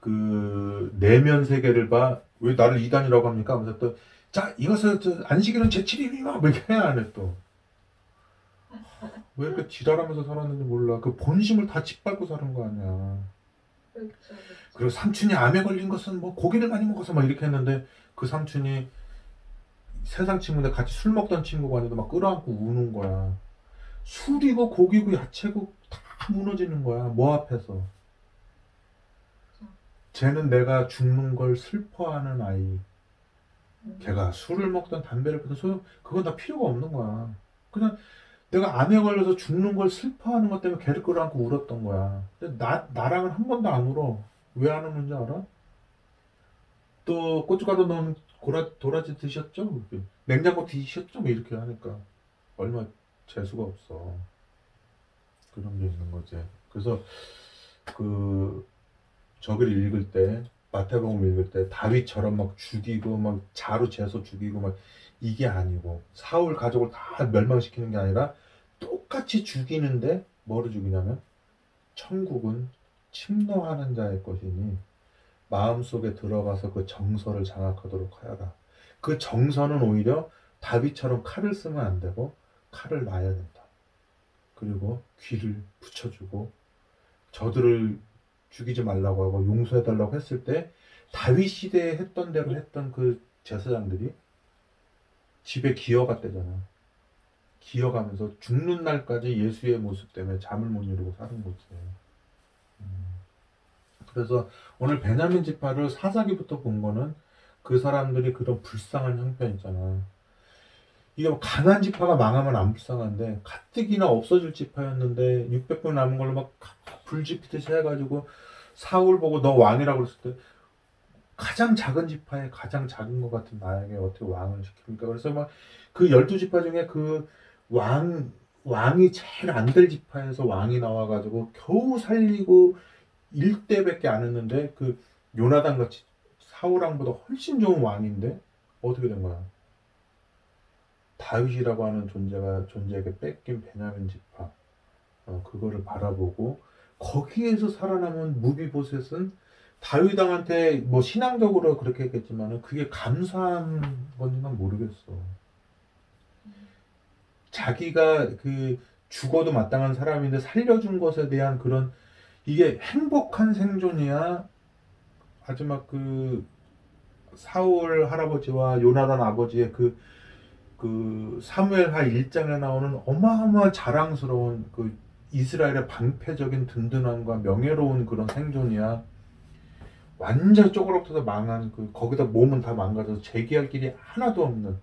그 내면 세계를 봐. 왜 나를 이단이라고 합니까? 하면서 또, 자, 이것은 저 안식일은 제7일이야. 뭐 이렇게 해야 안 해, 또. 왜 이렇게 지랄하면서 살았는지 몰라. 그 본심을 다 짓밟고 사는 거 아니야. 그렇죠. 그렇죠. 그리고 삼촌이 암에 걸린 것은 뭐 고기를 많이 먹어서 막 이렇게 했는데 그 삼촌이 세상 친구인데 같이 술 먹던 친구가 아니도 막 끌어안고 우는 거야. 술이고 고기고 야채고 다 무너지는 거야. 뭐 앞에서. 쟤는 내가 죽는 걸 슬퍼하는 아이. 음, 걔가 술을 먹던 담배를 피던 소용 그건 다 필요가 없는 거야. 그냥 내가 암에 걸려서 죽는 걸 슬퍼하는 것 때문에 걔를 끌어안고 울었던 거야. 나 나랑은 한 번도 안 울어. 왜 안 우는지 알아? 또 고춧가루 넣은 고라, 도라지 드셨죠? 냉장고 드셨죠? 뭐 이렇게 하니까 얼마 재수가 없어. 그런 게 있는 거지. 그래서 그 저기를 읽을 때 마태복음 읽을 때 다윗처럼 막 죽이고 막 자루 재서 죽이고 막 이게 아니고 사울 가족을 다 멸망시키는 게 아니라 똑같이 죽이는데 뭐를 죽이냐면 천국은 침노하는 자의 것이니 마음속에 들어가서 그 정서를 장악하도록 하여라. 그 정서는 오히려 다윗처럼 칼을 쓰면 안 되고 칼을 놔야 된다. 그리고 귀를 붙여주고 저들을 죽이지 말라고 하고 용서해 달라고 했을 때 다윗 시대에 했던 대로 했던 그 제사장들이 집에 기어갔대잖아. 기어가면서 죽는 날까지 예수의 모습 때문에 잠을 못 이루고 사는 거지. 음. 그래서 오늘 베냐민 지파를 사사기부터 본 거는 그 사람들이 그런 불쌍한 형편 있잖아. 이게 뭐 가난 지파가 망하면 안 불쌍한데 가뜩이나 없어질 지파였는데 600분 남은 걸로 막 불지피듯이 해가지고 사울 보고 너 왕이라고 그랬을 때 가장 작은 지파에 가장 작은 것 같은 나에게 어떻게 왕을 시킵니까? 그래서 막 그 열두 지파 중에 그 왕 왕이 제일 안 될 지파에서 왕이 나와가지고 겨우 살리고 일대밖에 안 했는데 그 요나단 같이 사울왕보다 훨씬 좋은 왕인데 어떻게 된 거야? 다윗이라고 하는 존재가 존재에게 뺏긴 베냐민 지파 어, 그거를 바라보고 거기에서 살아남은 무비보셋은 다윗 왕한테 뭐 신앙적으로 그렇게 했겠지만은 그게 감사한 건지 난 모르겠어. 자기가 그 죽어도 마땅한 사람인데 살려준 것에 대한 그런 이게 행복한 생존이야? 마지막 그 사울 할아버지와 요나단 아버지의 그, 그 사무엘하 1장에 나오는 어마어마한 자랑스러운 그 이스라엘의 방패적인 든든함과 명예로운 그런 생존이야. 완전 쪼그락터서 망한 그 거기다 몸은 다 망가져서 재기할 길이 하나도 없는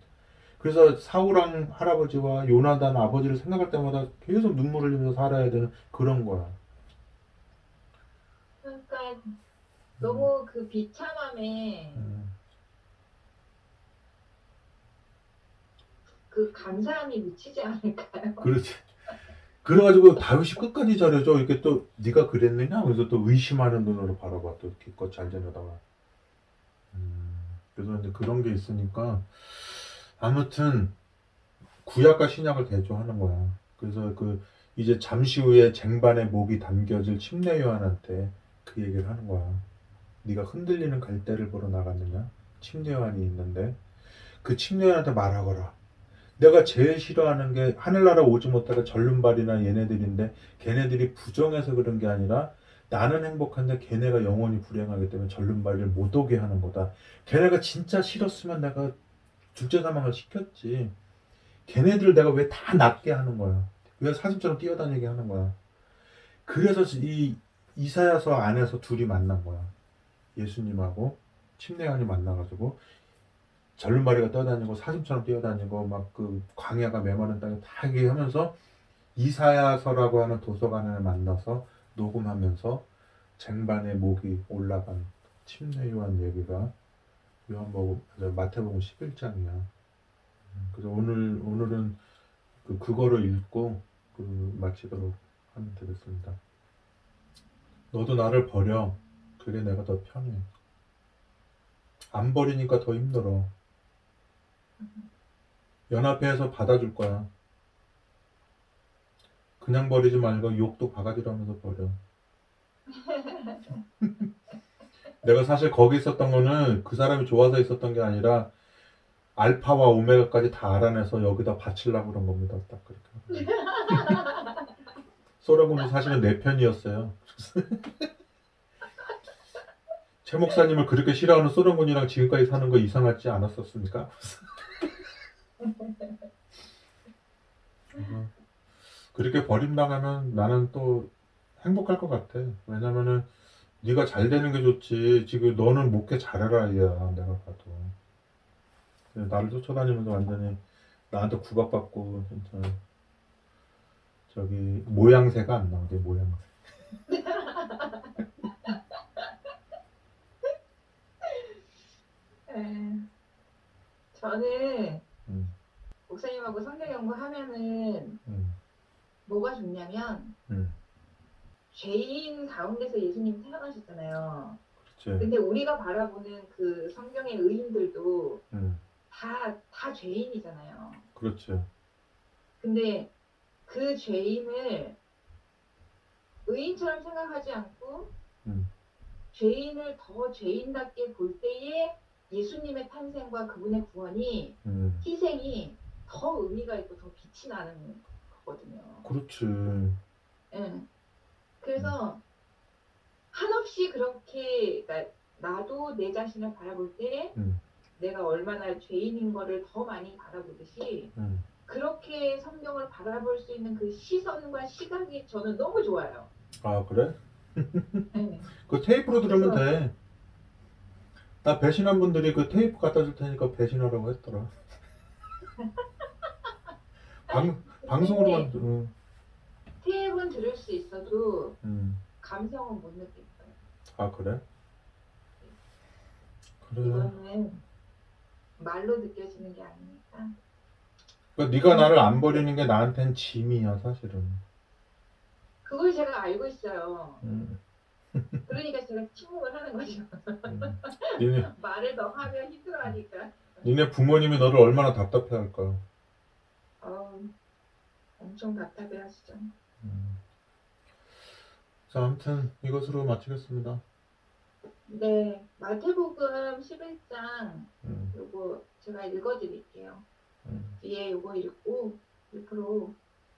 그래서 사우랑 할아버지와 요나단 아버지를 생각할 때마다 계속 눈물을 흘리면서 살아야 되는 그런 거야. 그러니까 너무 그 비참함에 음. 그 감사함이 미치지 않을까요? 그렇지. 그래가지고 다윗이 끝까지 잘해줘. 이렇게 또 네가 그랬느냐? 그래서 또 의심하는 눈으로 바라봐. 또 기껏 잘 지내다가. 음, 그래서 이제 그런 게 있으니까 아무튼 구약과 신약을 대조하는 거야. 그래서 그 이제 잠시 후에 쟁반에 목이 담겨질 침례 요한한테 그 얘기를 하는 거야. 네가 흔들리는 갈대를 보러 나갔느냐? 침례 요한이 있는데 그 침례 요한한테 말하거라. 내가 제일 싫어하는 게 하늘나라 오지 못하가 절름발이나 얘네들인데 걔네들이 부정해서 그런 게 아니라 나는 행복한데 걔네가 영원히 불행하기 때문에 절름발을 못 오게 하는 거다. 걔네가 진짜 싫었으면 내가 둘째 사망을 시켰지. 걔네들 내가 왜 다 낫게 하는 거야. 왜 사슴처럼 뛰어다니게 하는 거야. 그래서 이 이사야서 안에서 둘이 만난 거야. 예수님하고 침례관이 만나가지고 절름발이가 떠다니고 사슴처럼 뛰어다니고 막 그 광야가 메마른 땅에 다 얘기하면서 이사야서라고 하는 도서관을 만나서 녹음하면서 쟁반에 목이 올라간 침례 요한 얘기가 요한복음 마태복음 11장이야. 그래서 오늘 오늘은 그 그거를 읽고 그 마치도록 하면 되겠습니다. 너도 나를 버려. 그게 내가 더 편해. 안 버리니까 더 힘들어. 연합회에서 받아줄 거야. 그냥 버리지 말고 욕도 바가지로 하면서 버려. 내가 사실 거기 있었던 거는 그 사람이 좋아서 있었던 게 아니라 알파와 오메가까지 다 알아내서 여기다 바치려고 그런 겁니다. 딱 그렇게. 소라군도 사실은 내 편이었어요. 최 목사님을 그렇게 싫어하는 소련군이랑 지금까지 사는 거 이상하지 않았었습니까? 어, 그렇게 버림당하면 나는 또 행복할 것 같아. 왜냐면은 네가 잘 되는 게 좋지. 지금 너는 목회 잘해라 이야 내가 봐도. 나를 쫓아다니면서 완전히 나한테 구박받고 진짜 저기 모양새가 안 나오게 모양새. 네. 저는 음, 목사님하고 성경 연구하면은 음, 뭐가 좋냐면 음. 죄인 가운데서 예수님 태어나셨잖아요. 그렇지. 근데 우리가 바라보는 그 성경의 의인들도 음, 다, 다 죄인이잖아요. 그렇지. 근데 그 죄인을 의인처럼 생각하지 않고 음. 죄인을 더 죄인답게 볼 때에 예수님의 탄생과 그분의 구원이 음, 희생이 더 의미가 있고 더 빛이 나는 거거든요. 그렇지. 예. 그래서 한없이 그렇게 그러니까 나도 내 자신을 바라볼 때 음. 내가 얼마나 죄인인 거를 더 많이 바라보듯이 음. 그렇게 성경을 바라볼 수 있는 그 시선과 시각이 저는 너무 좋아요. 아 그래? 네. 그 테이프로 들으면 돼. 나 배신한 분들이 그 테이프 갖다 줄 테니까 배신하라고 했더라. 방 방송으로만 들- 응. 테이프는 들을 수 있어도 음. 감성은 못 느끼겠어요. 아 그래? 그래. 이거는 말로 느껴지는 게 아니니까. 그러니까 네가 나를 안 버리는 게 나한텐 짐이야 사실은. 그걸 제가 알고 있어요. 음. 그러니까 제가 침묵을 하는 거죠. 음. 니네 말을 더 하면 힘들어하니까. 니네 부모님이 너를 얼마나 답답해할까. 어, 엄청 답답해 하시죠. 음. 자 아무튼 이것으로 마치겠습니다. 네, 마태복음 11장 음. 요거 제가 읽어드릴게요. 음. 뒤에 요거 읽고 옆으로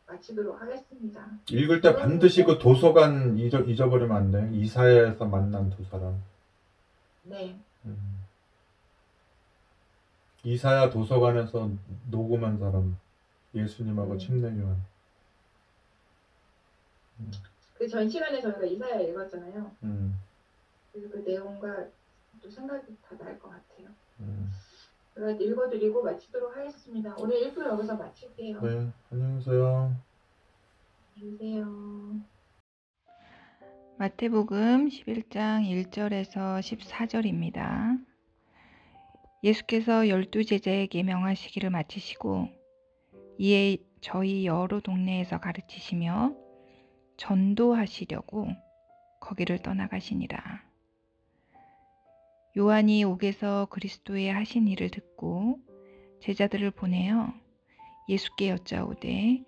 마치도록 하겠습니다. 읽을 때 반드시 그 도서관 잊어, 잊어버리면 안 돼. 이사야에서 만난 두 사람. 네, 음. 이사야 도서관에서 녹음한 사람. 예수님하고 음. 침례교환. 그전 시간에 저희가 이사야 읽었잖아요. 음. 그래서 그 내용과 또 생각이 다 날 것 같아요. 음. 제가 읽어드리고 마치도록 하겠습니다. 오늘 1부 여기서 마칠게요. 네, 안녕히 계세요. 안녕히 계세요. 마태복음 11장 1절에서 14절입니다. 예수께서 열두 제자에게 명하시기를 마치시고 이에 저희 여러 동네에서 가르치시며 전도하시려고 거기를 떠나가시니라. 요한이 옥에서 그리스도의 하신 일을 듣고 제자들을 보내어 예수께 여짜오되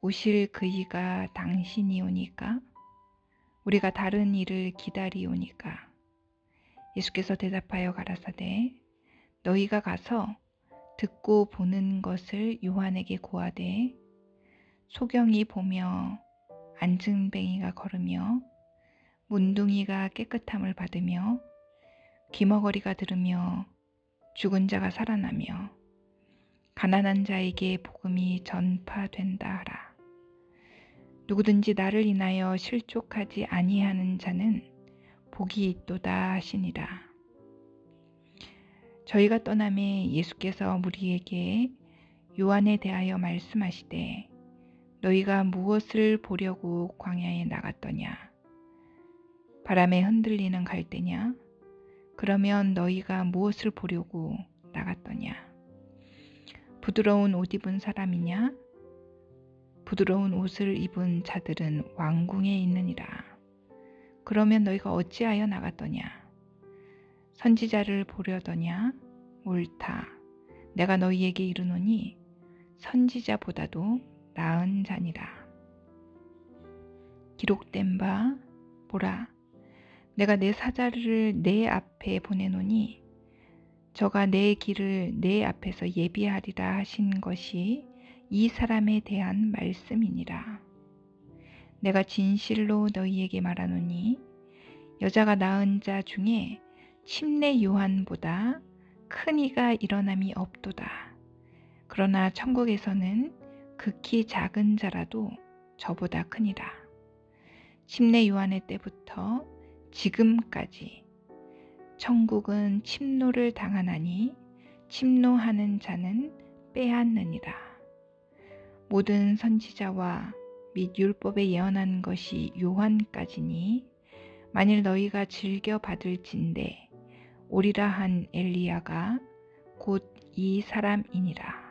오실 그이가 당신이오니까 우리가 다른 일을 기다리오니까 예수께서 대답하여 가라사대 너희가 가서 듣고 보는 것을 요한에게 고하되 소경이 보며 안증뱅이가 걸으며 문둥이가 깨끗함을 받으며 귀머거리가 들으며 죽은 자가 살아나며 가난한 자에게 복음이 전파된다 하라. 누구든지 나를 인하여 실족하지 아니하는 자는 복이 있도다 하시니라. 저희가 떠남에 예수께서 무리에게 요한에 대하여 말씀하시되 너희가 무엇을 보려고 광야에 나갔더냐? 바람에 흔들리는 갈대냐? 그러면 너희가 무엇을 보려고 나갔더냐? 부드러운 옷 입은 사람이냐? 부드러운 옷을 입은 자들은 왕궁에 있느니라. 그러면 너희가 어찌하여 나갔더냐? 선지자를 보려더냐? 옳다. 내가 너희에게 이르노니 선지자보다도 나은 자니라. 기록된 바 보라. 내가 내 사자를 내 앞에 보내노니 저가 내 길을 내 앞에서 예비하리라 하신 것이 이 사람에 대한 말씀이니라. 내가 진실로 너희에게 말하노니 여자가 낳은 자 중에 침례 요한보다 큰 이가 일어남이 없도다. 그러나 천국에서는 극히 작은 자라도 저보다 크니라. 침례 요한의 때부터 지금까지 천국은 침노를 당하나니 침노하는 자는 빼앗느니라. 모든 선지자와 및 율법에 예언한 것이 요한까지니 만일 너희가 즐겨 받을진대 오리라 한 엘리야가 곧 이 사람이니라.